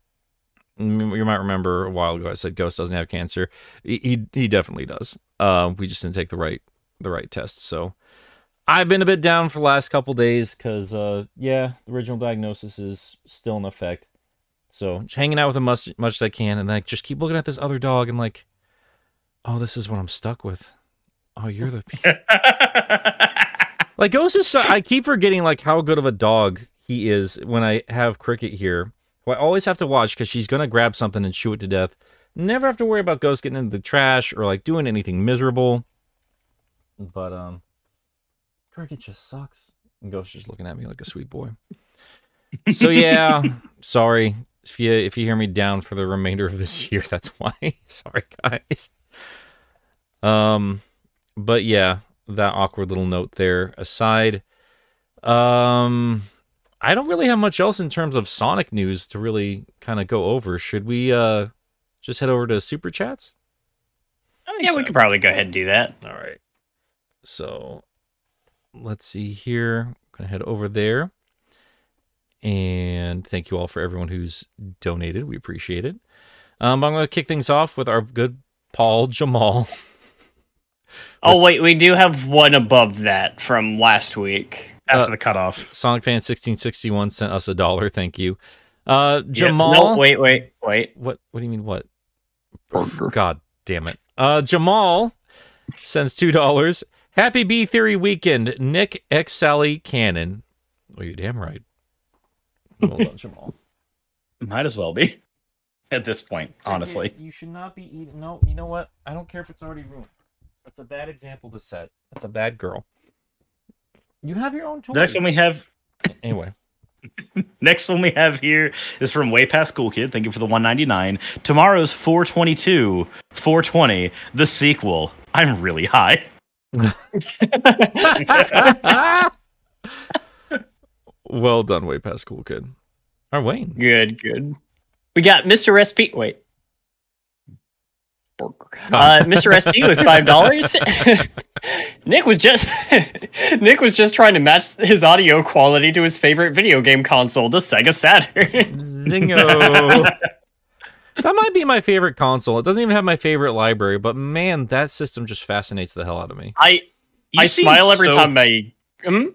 you might remember a while ago I said Ghost doesn't have cancer. He he, he definitely does. Uh, we just didn't take the right the right test. So I've been a bit down for the last couple days because uh, yeah, the original diagnosis is still in effect. So just hanging out with him much much as I can, and like just keep looking at this other dog and like, oh, this is what I'm stuck with. Oh, you're the like Ghost is. So, I keep forgetting like how good of a dog he is when I have Cricket here. Who I always have to watch because she's gonna grab something and chew it to death. Never have to worry about Ghost getting into the trash or like doing anything miserable. But um, Cricket just sucks. And Ghost just looking at me like a sweet boy. So yeah, sorry if you if you hear me down for the remainder of this year. That's why. sorry, guys. Um, but yeah, that awkward little note there aside. Um, I don't really have much else in terms of Sonic news to really kind of go over. Should we uh just head over to super chats? yeah, we could probably go ahead and do that. All right. So let's see here. I'm gonna head over there. And thank you all for everyone who's donated. We appreciate it. Um, I'm gonna kick things off with our good Paul Jamal. Oh wait, we do have one above that from last week. after Uh, the cutoff. Sonic fan 1661 sent us a dollar. Thank you. Uh, Yeah, Jamal. No, wait, wait, wait. What? What do you mean? What? God damn it. Uh, Jamal sends two dollars. Happy B Theory weekend, Nick X Sally Canon. Well, you're damn right. Well done, Jamal. Might as well be at this point, honestly. you should not be eating. No, you know what? I don't care if it's already ruined. That's a bad example to set. That's a bad girl. You have your own toys. The next one we have Anyway, next one we have here is from Way Past Cool Kid. Thank you for the 199. Tomorrow's 422, 420, the sequel. I'm really high. well done, way past cool kid. Our Wayne. Good, good. We got Mr. SP. Wait. Uh, Mr. SP with five dollars. Nick was just Nick was just trying to match his audio quality to his favorite video game console, the Sega Saturn. Zingo. that might be my favorite console. It doesn't even have my favorite library, but man, that system just fascinates the hell out of me. I You I smile every so- time I. Hmm?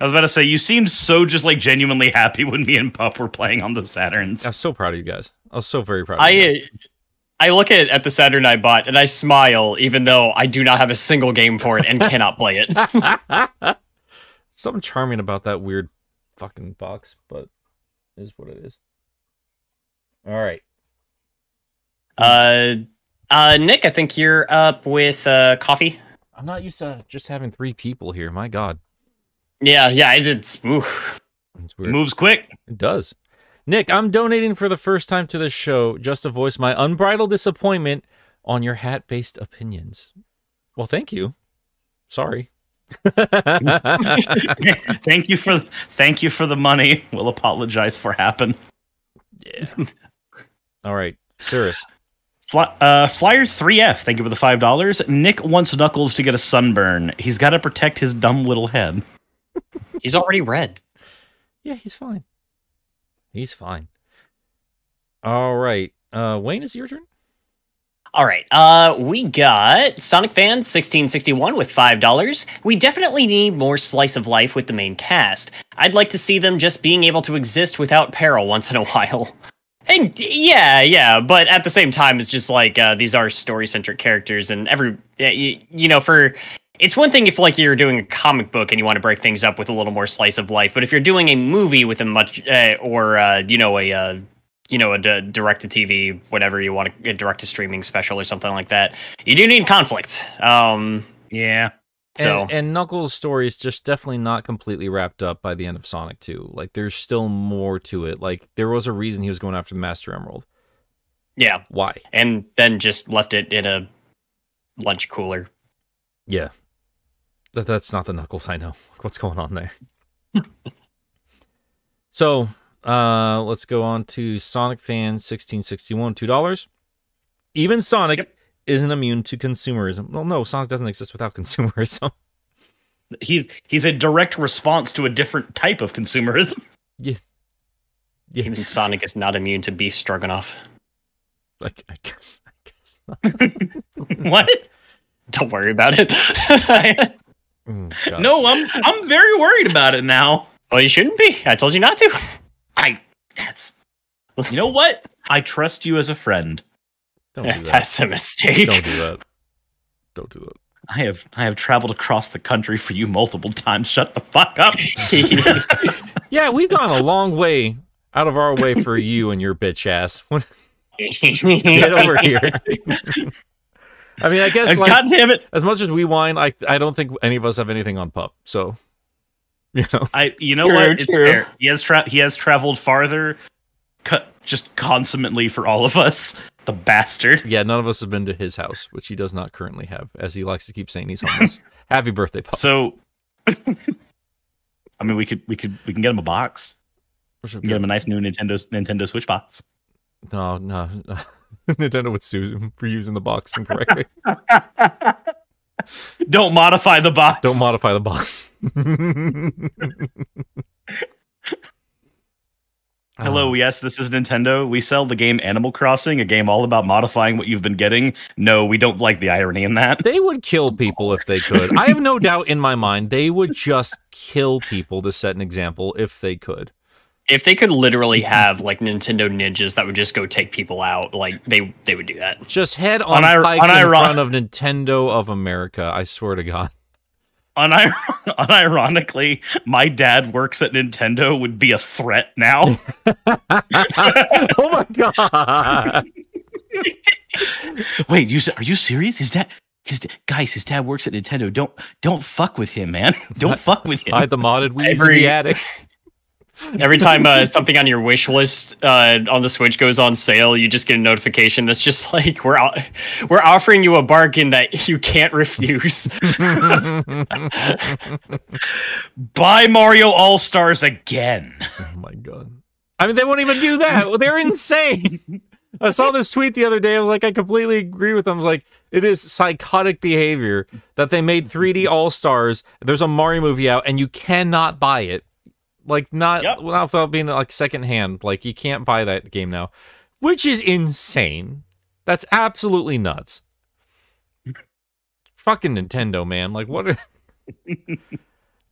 I was about to say you seemed so just like genuinely happy when me and Pup were playing on the Saturns. I'm so proud of you guys. I was so very proud of you guys. I I look at, at the Saturn I bought and I smile, even though I do not have a single game for it and cannot play it. Something charming about that weird fucking box, but it is what it is. All right. Uh, uh, Nick, I think you're up with uh, coffee. I'm not used to just having three people here. My God. Yeah, yeah, I did. Oof. It's It moves quick. It does. Nick, I'm donating for the first time to the show just to voice my unbridled disappointment on your hat based opinions. Well, thank you. Sorry. thank you for thank you for the money. We'll apologize for happen. Yeah. All right. Cirrus. Fly, uh, Flyer 3F, thank you for the five dollars. Nick wants Knuckles to get a sunburn. He's got to protect his dumb little head. He's already red. Yeah, he's fine. He's fine. All right. Uh Wayne, is your turn? All right. Uh, we got Sonic Fan 1661 with $5. We definitely need more slice of life with the main cast. I'd like to see them just being able to exist without peril once in a while. And yeah, yeah, but at the same time, it's just like uh, these are story-centric characters, and every you, you know, for it's one thing if like you're doing a comic book and you want to break things up with a little more slice of life, but if you're doing a movie with a much uh, or uh, you know a uh, you know a d- direct to TV, whatever you want, a direct to streaming special or something like that, you do need conflict. Um, Yeah. so and, and Knuckles' story is just definitely not completely wrapped up by the end of Sonic 2. Like there's still more to it. Like there was a reason he was going after the Master Emerald. yeah, Why? and then just left it in a lunch cooler. Yeah. That that's not the Knuckles I know. What's going on there? so, uh let's go on to Sonic Fan 1661, $2. Even Sonic isn't immune to consumerism. Well, no, Sonic doesn't exist without consumerism. He's he's a direct response to a different type of consumerism. yeah. Yeah, Even Sonic is not immune to beef stroganoff. Like I guess. I guess. what? Don't worry about it. Mm, No, I'm I'm very worried about it now. well, you shouldn't be. I told you not to. I that's listen, you know what? I trust you as a friend. don't do that. That's a mistake. Don't do that. Don't do that. I have I have traveled across the country for you multiple times. Shut the fuck up. Yeah, we've gone a long way out of our way for you and your bitch ass. Get over here. I mean, I guess like God damn it! as much as we whine, I I don't think any of us have anything on pup. So, you know, I you know True, what? It's true. He has tra- he has traveled farther, cu- just consummately for all of us. The bastard. yeah, none of us have been to his house, which he does not currently have, as he likes to keep saying he's homeless. Happy birthday, pup. So, I mean, we could we could we can get him a box. We can get him a nice new Nintendo Nintendo Switch box. No, no, no. Nintendo would sue him for using the box incorrectly. Don't modify the box. Don't modify the box. Hello, Oh. yes, this is Nintendo. We sell the game Animal Crossing, a game all about modifying what you've been getting. No, we don't like the irony in that. They would kill people if they could. I have no doubt in my mind they would just kill people to set an example if they could. If they could literally mm-hmm. have like Nintendo ninjas that would just go take people out, like they they would do that. Just head on Unir- pikes in uniron- front of Nintendo of America. I swear to God. Unir- unironically, my dad works at Nintendo would be a threat now. oh my God. Wait, you are you serious? His dad, his guys, his dad works at Nintendo. Don't don't fuck with him, man. Don't fuck with him. Hide the modded Wii's in the attic. Every time uh, something on your wish list uh, on the Switch goes on sale, you just get a notification that's just like we're o- we're offering you a bargain that you can't refuse. Buy Mario All Stars again. Oh my god. I mean, they won't even do that. They're insane. I saw this tweet the other day. I was like, I completely agree with them. Like, it is psychotic behavior that they made 3D All Stars. There's a Mario movie out, and you cannot buy it. Like, not Yep. without being like secondhand. Like, you can't buy that game now, which is insane. That's absolutely nuts. Fucking Nintendo, man. Like, what? Are...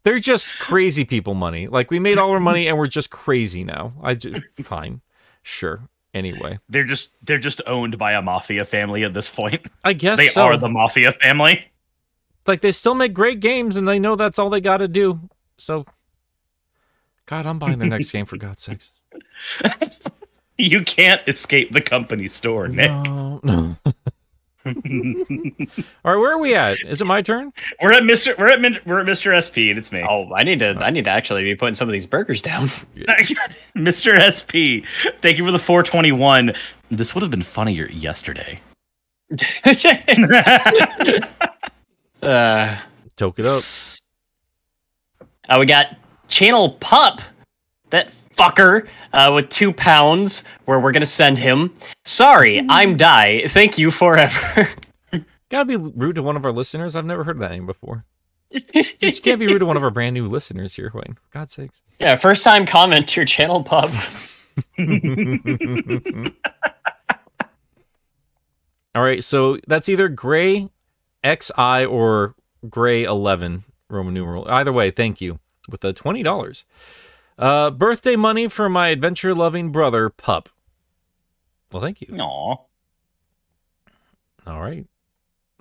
They're just crazy people money. Like we made all our money and we're just crazy now. I just fine. Sure. Anyway. They're just they're just owned by a mafia family at this point. I guess They so. are the mafia family. like they still make great games and they know that's all they got to do. So God, I'm buying the next game for God's sakes. You can't escape the company store, Nick. No. no. all right, where are we at? Is it my turn? We're at Mr. We're at Min- we're at Mr. SP, and it's me. Oh, I need to. I need to actually be putting some of these burgers down. Mr. SP, thank you for the 421. This would have been funnier yesterday. uh, Toke it up. uh, we got Channel Pup, that fucker, uh, with two pounds, where we're gonna send him. Sorry, I'm Die. Thank you forever. Gotta be rude to one of our listeners. I've never heard that name before. You can't be rude to one of our brand new listeners here, Wayne. For God's sakes. yeah, first time comment to your Channel Pup. All right, so that's either Gray XI or Gray 11 Roman numeral. Either way, thank you with the twenty dollars. Uh, birthday money for my adventure loving brother Pup. Well, thank you. Aw. All right.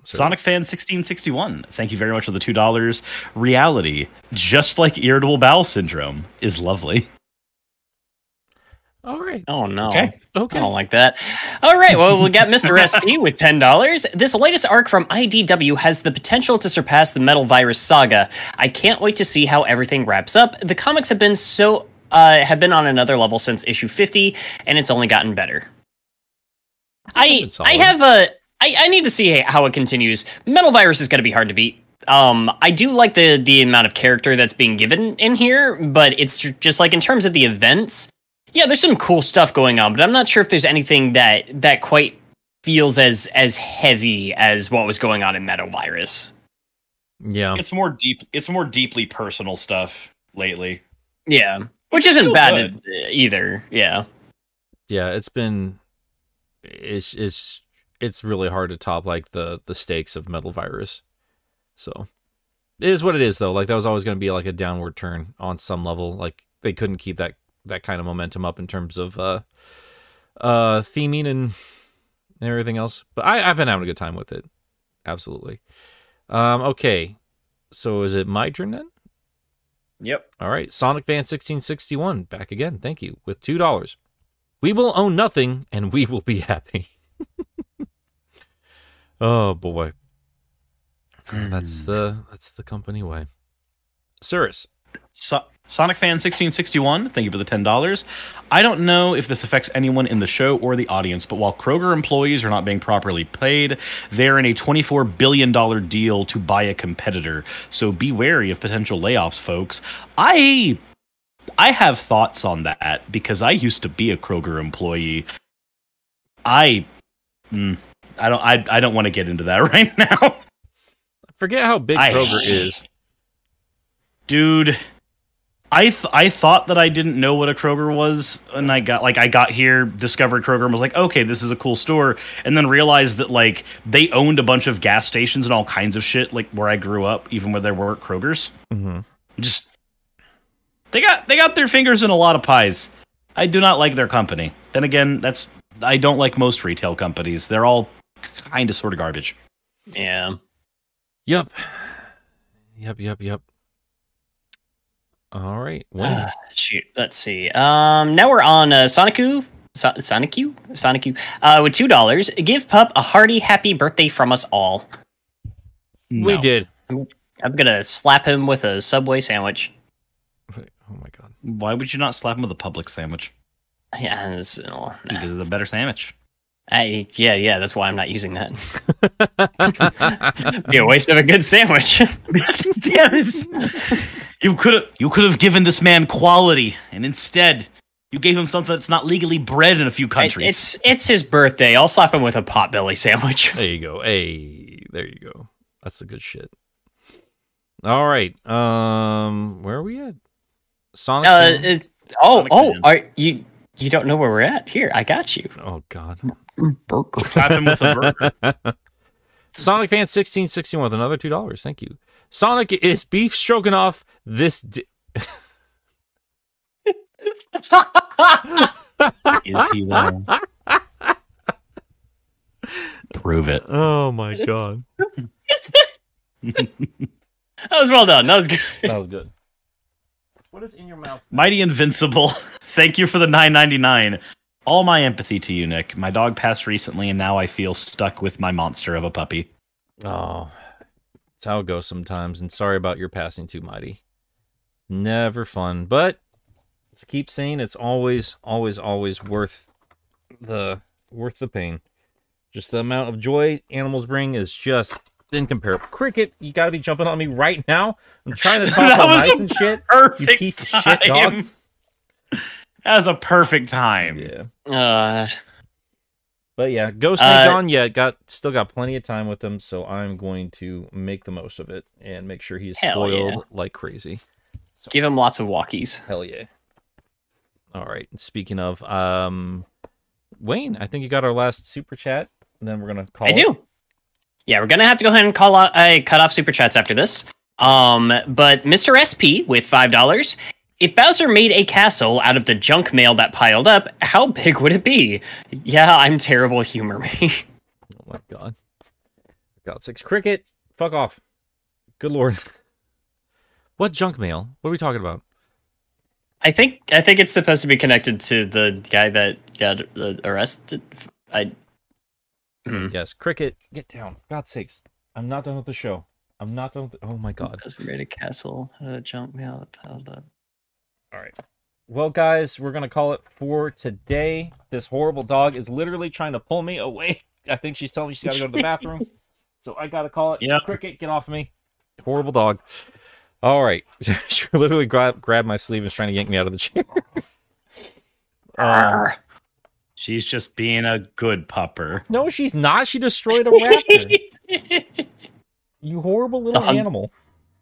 So- Sonic Fan 1661, thank you very much for the $2. Reality, just like irritable bowel syndrome, is lovely. All right. Oh no. Okay. Okay. I don't like that. All right, well, we got Mr. SP with $10. This latest arc from IDW has the potential to surpass the Metal Virus saga. I can't wait to see how everything wraps up. The comics have been so uh, have been on another level since issue 50 and it's only gotten better. I. I have a I, I need to see how it continues. Metal Virus is going to be hard to beat. Um, I do like the the amount of character that's being given in here, but it's just like in terms of the events, yeah, there's some cool stuff going on, but I'm not sure if there's anything that that quite feels as as heavy as what was going on in Metal Virus. Yeah. It's more deep. It's more deeply personal stuff lately. Yeah, which isn't Still bad either. Yeah. Yeah, it's been it's it's it's really hard to top like the the stakes of Metal Virus. So it is what it is though. Like that was always going to be like a downward turn on some level. Like they couldn't keep that that kind of momentum up in terms of uh uh theming and everything else. But I I've been having a good time with it. Absolutely. Um okay. So is it my turn then? Yep. All right, Sonic Fan 1661 back again. Thank you with two dollars. We will own nothing, and we will be happy. oh boy, that's the that's the company way. Cirrus, So- Sonic Fan 1661, thank you for the $10. I don't know if this affects anyone in the show or the audience, but while Kroger employees are not being properly paid, they're in a $24 billion deal to buy a competitor. So be wary of potential layoffs, folks. I. I have thoughts on that because I used to be a Kroger employee. I, mm, I don't, I, I don't want to get into that right now. Forget how big I- Kroger is. dude i th- i thought that i didn't know what a kroger was and i got like i got here discovered kroger and was like okay this is a cool store and then realized that like they owned a bunch of gas stations and all kinds of shit like where i grew up even where there weren't krogers. Hmm just they got they got their fingers in a lot of pies. I do not like their company. Then again that's i don't like most retail companies. They're all kind of sort of garbage. Yeah. Yep, yep, yep, yep. All right, Wayne. Ah, shoot. Let's see. Um, now we're on uh, Sonicu. So- Sonicu? Sonicu. Uh, with two dollars. Give Pup a hearty happy birthday from us all. we did. I'm gonna slap him with a Subway sandwich. Wait, oh my god. why would you not slap him with a Publix sandwich Yeah, it's, oh, nah. because it's a better sandwich I, yeah, yeah. That's why I'm not using that. Be a waste of a good sandwich. Damn it. You could have you could have given this man quality, and instead you gave him something that's not legally bread in a few countries. It's it's his birthday. I'll slap him with a potbelly sandwich. There you go. Hey, there you go. That's the good shit. All right. Um, where are we at? Sonic. Uh, Boom? it's, oh, Sonic oh, Man. are you? You don't know where we're at? Here, I got you. oh God. Slap him with a burger. Sonic Fan sixteen sixty one with another two dollars. Thank you. Sonic is beef stroganoff this. Di- Is he though? Prove it. oh my god, That was well done. That was good. that was good. What is in your mouth? Mighty Invincible. Thank you for the 9.99. All my empathy to you, Nick. My dog passed recently, and now I feel stuck with my monster of a puppy. Oh, it's how it goes sometimes. And sorry about your passing too, Mighty. Never fun, but let's keep saying it's always, always, always worth the worth the pain. Just the amount of joy animals bring is just incomparable. Cricket, you gotta be jumping on me right now. I'm trying to talk That all nice and shit. Perfect piece of shit, dog. That was a perfect time. Yeah. Uh, But yeah, go Snake Uh, on. Yeah, got still got plenty of time with him, so I'm going to make the most of it and make sure he's spoiled yeah. like crazy. give him lots of walkies. Hell yeah. All right. Speaking of, um, Wayne, I think you got our last super chat. And then we're gonna call. I it. do. Yeah, we're gonna have to go ahead and call out. I cut off super chats after this. Um, but Mr. SP with five dollars. If Bowser made a castle out of the junk mail that piled up, how big would it be? Yeah, I'm terrible. Humor me. Oh my god. God six cricket. Fuck off. Good lord. What junk mail? What are we talking about? I think I think it's supposed to be connected to the guy that got uh, arrested. I. Hmm. Yes, cricket. Get down. God sakes. I'm not done with the show. I'm not done with. The... Oh my god. Bowser made a castle out of the junk mail that piled up. All right. Well, guys, we're gonna call it for today. This horrible dog is literally trying to pull me away. I think she's telling me she's got to go to the bathroom, so I gotta call it. Yeah. Cricket, get off of me. Horrible dog. All right. she literally grabbed grabbed my sleeve and was trying to yank me out of the chair. Uh, She's just being a good pupper. no, she's not. She destroyed a raptor. you horrible little The hun- animal.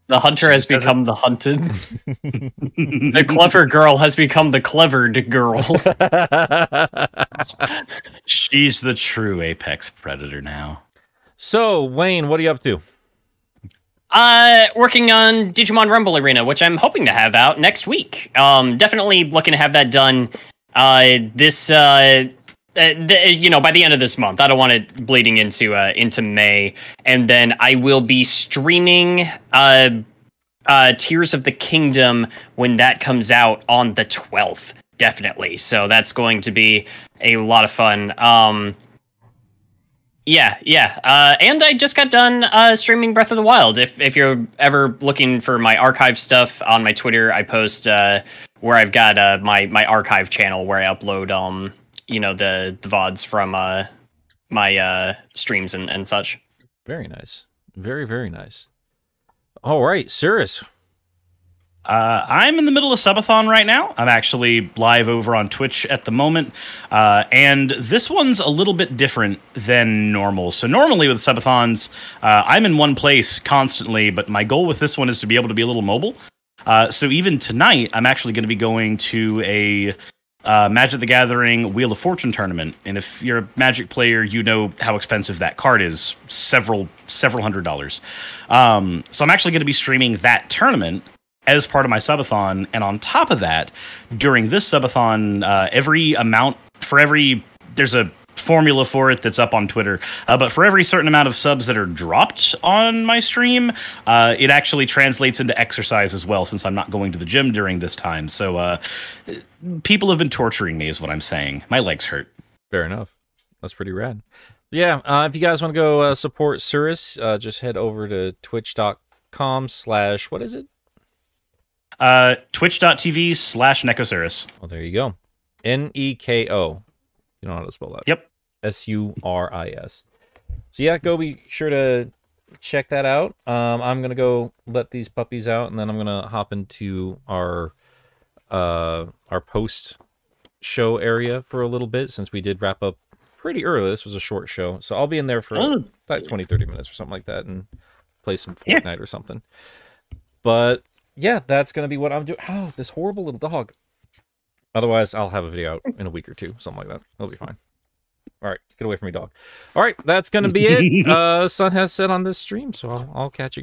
The hunter has become the hunted. the clever girl has become the clevered girl. She's the true apex predator now. so, Wayne, what are you up to? Uh, working on Digimon Rumble Arena, which I'm hoping to have out next week. Um, definitely looking to have that done. Uh, this uh. Uh, the, you know, by the end of this month, I don't want it bleeding into uh, into May, and then I will be streaming uh, uh, Tears of the Kingdom when that comes out on the twelfth, definitely. So that's going to be a lot of fun. Um, yeah, yeah. Uh, and I just got done uh, streaming Breath of the Wild. If if you're ever looking for my archive stuff on my Twitter, I post uh, where I've got uh, my my archive channel where I upload um you know the the vods from uh my uh streams and and such. Very nice. Very, very nice. All right, Suris. Uh, I'm in the middle of subathon right now. I'm actually live over on Twitch at the moment, uh, and this one's a little bit different than normal. So normally with subathons, uh, I'm in one place constantly, but my goal with this one is to be able to be a little mobile. Uh, so even tonight, I'm actually going to be going to a uh, Magic the Gathering Wheel of Fortune tournament, and if you're a Magic player, you know how expensive that card is. Several several hundred dollars. Um, so I'm actually going to be streaming that tournament as part of my subathon, and on top of that, during this subathon, uh, every amount for every there's a formula for it that's up on Twitter. Uh, but for every certain amount of subs that are dropped on my stream, uh, it actually translates into exercise as well, since I'm not going to the gym during this time. So uh, people have been torturing me, is what I'm saying. My legs hurt. Fair enough. That's pretty rad. Yeah, uh, if you guys want to go uh, support Suris, uh, just head over to twitch.com slash, what is it? Uh, Twitch.tv slash Nekosuris. Oh, there you go. N E K O. You know how to spell that? Yep. S U R I S. So yeah, go be sure to check that out. Um, I'm gonna go let these puppies out, and then I'm gonna hop into our uh our post show area for a little bit since we did wrap up pretty early. This was a short show, so I'll be in there for Oh. about 20, 30 minutes or something like that, and play some Yeah. Fortnite or something. But yeah, that's gonna be what I'm doing. Oh, this horrible little dog. Otherwise, I'll have a video out in a week or two, something like that. It'll be fine. All right, get away from me, dog. All right, that's gonna be it. Uh, sun has set on this stream, so I'll, I'll catch you guys.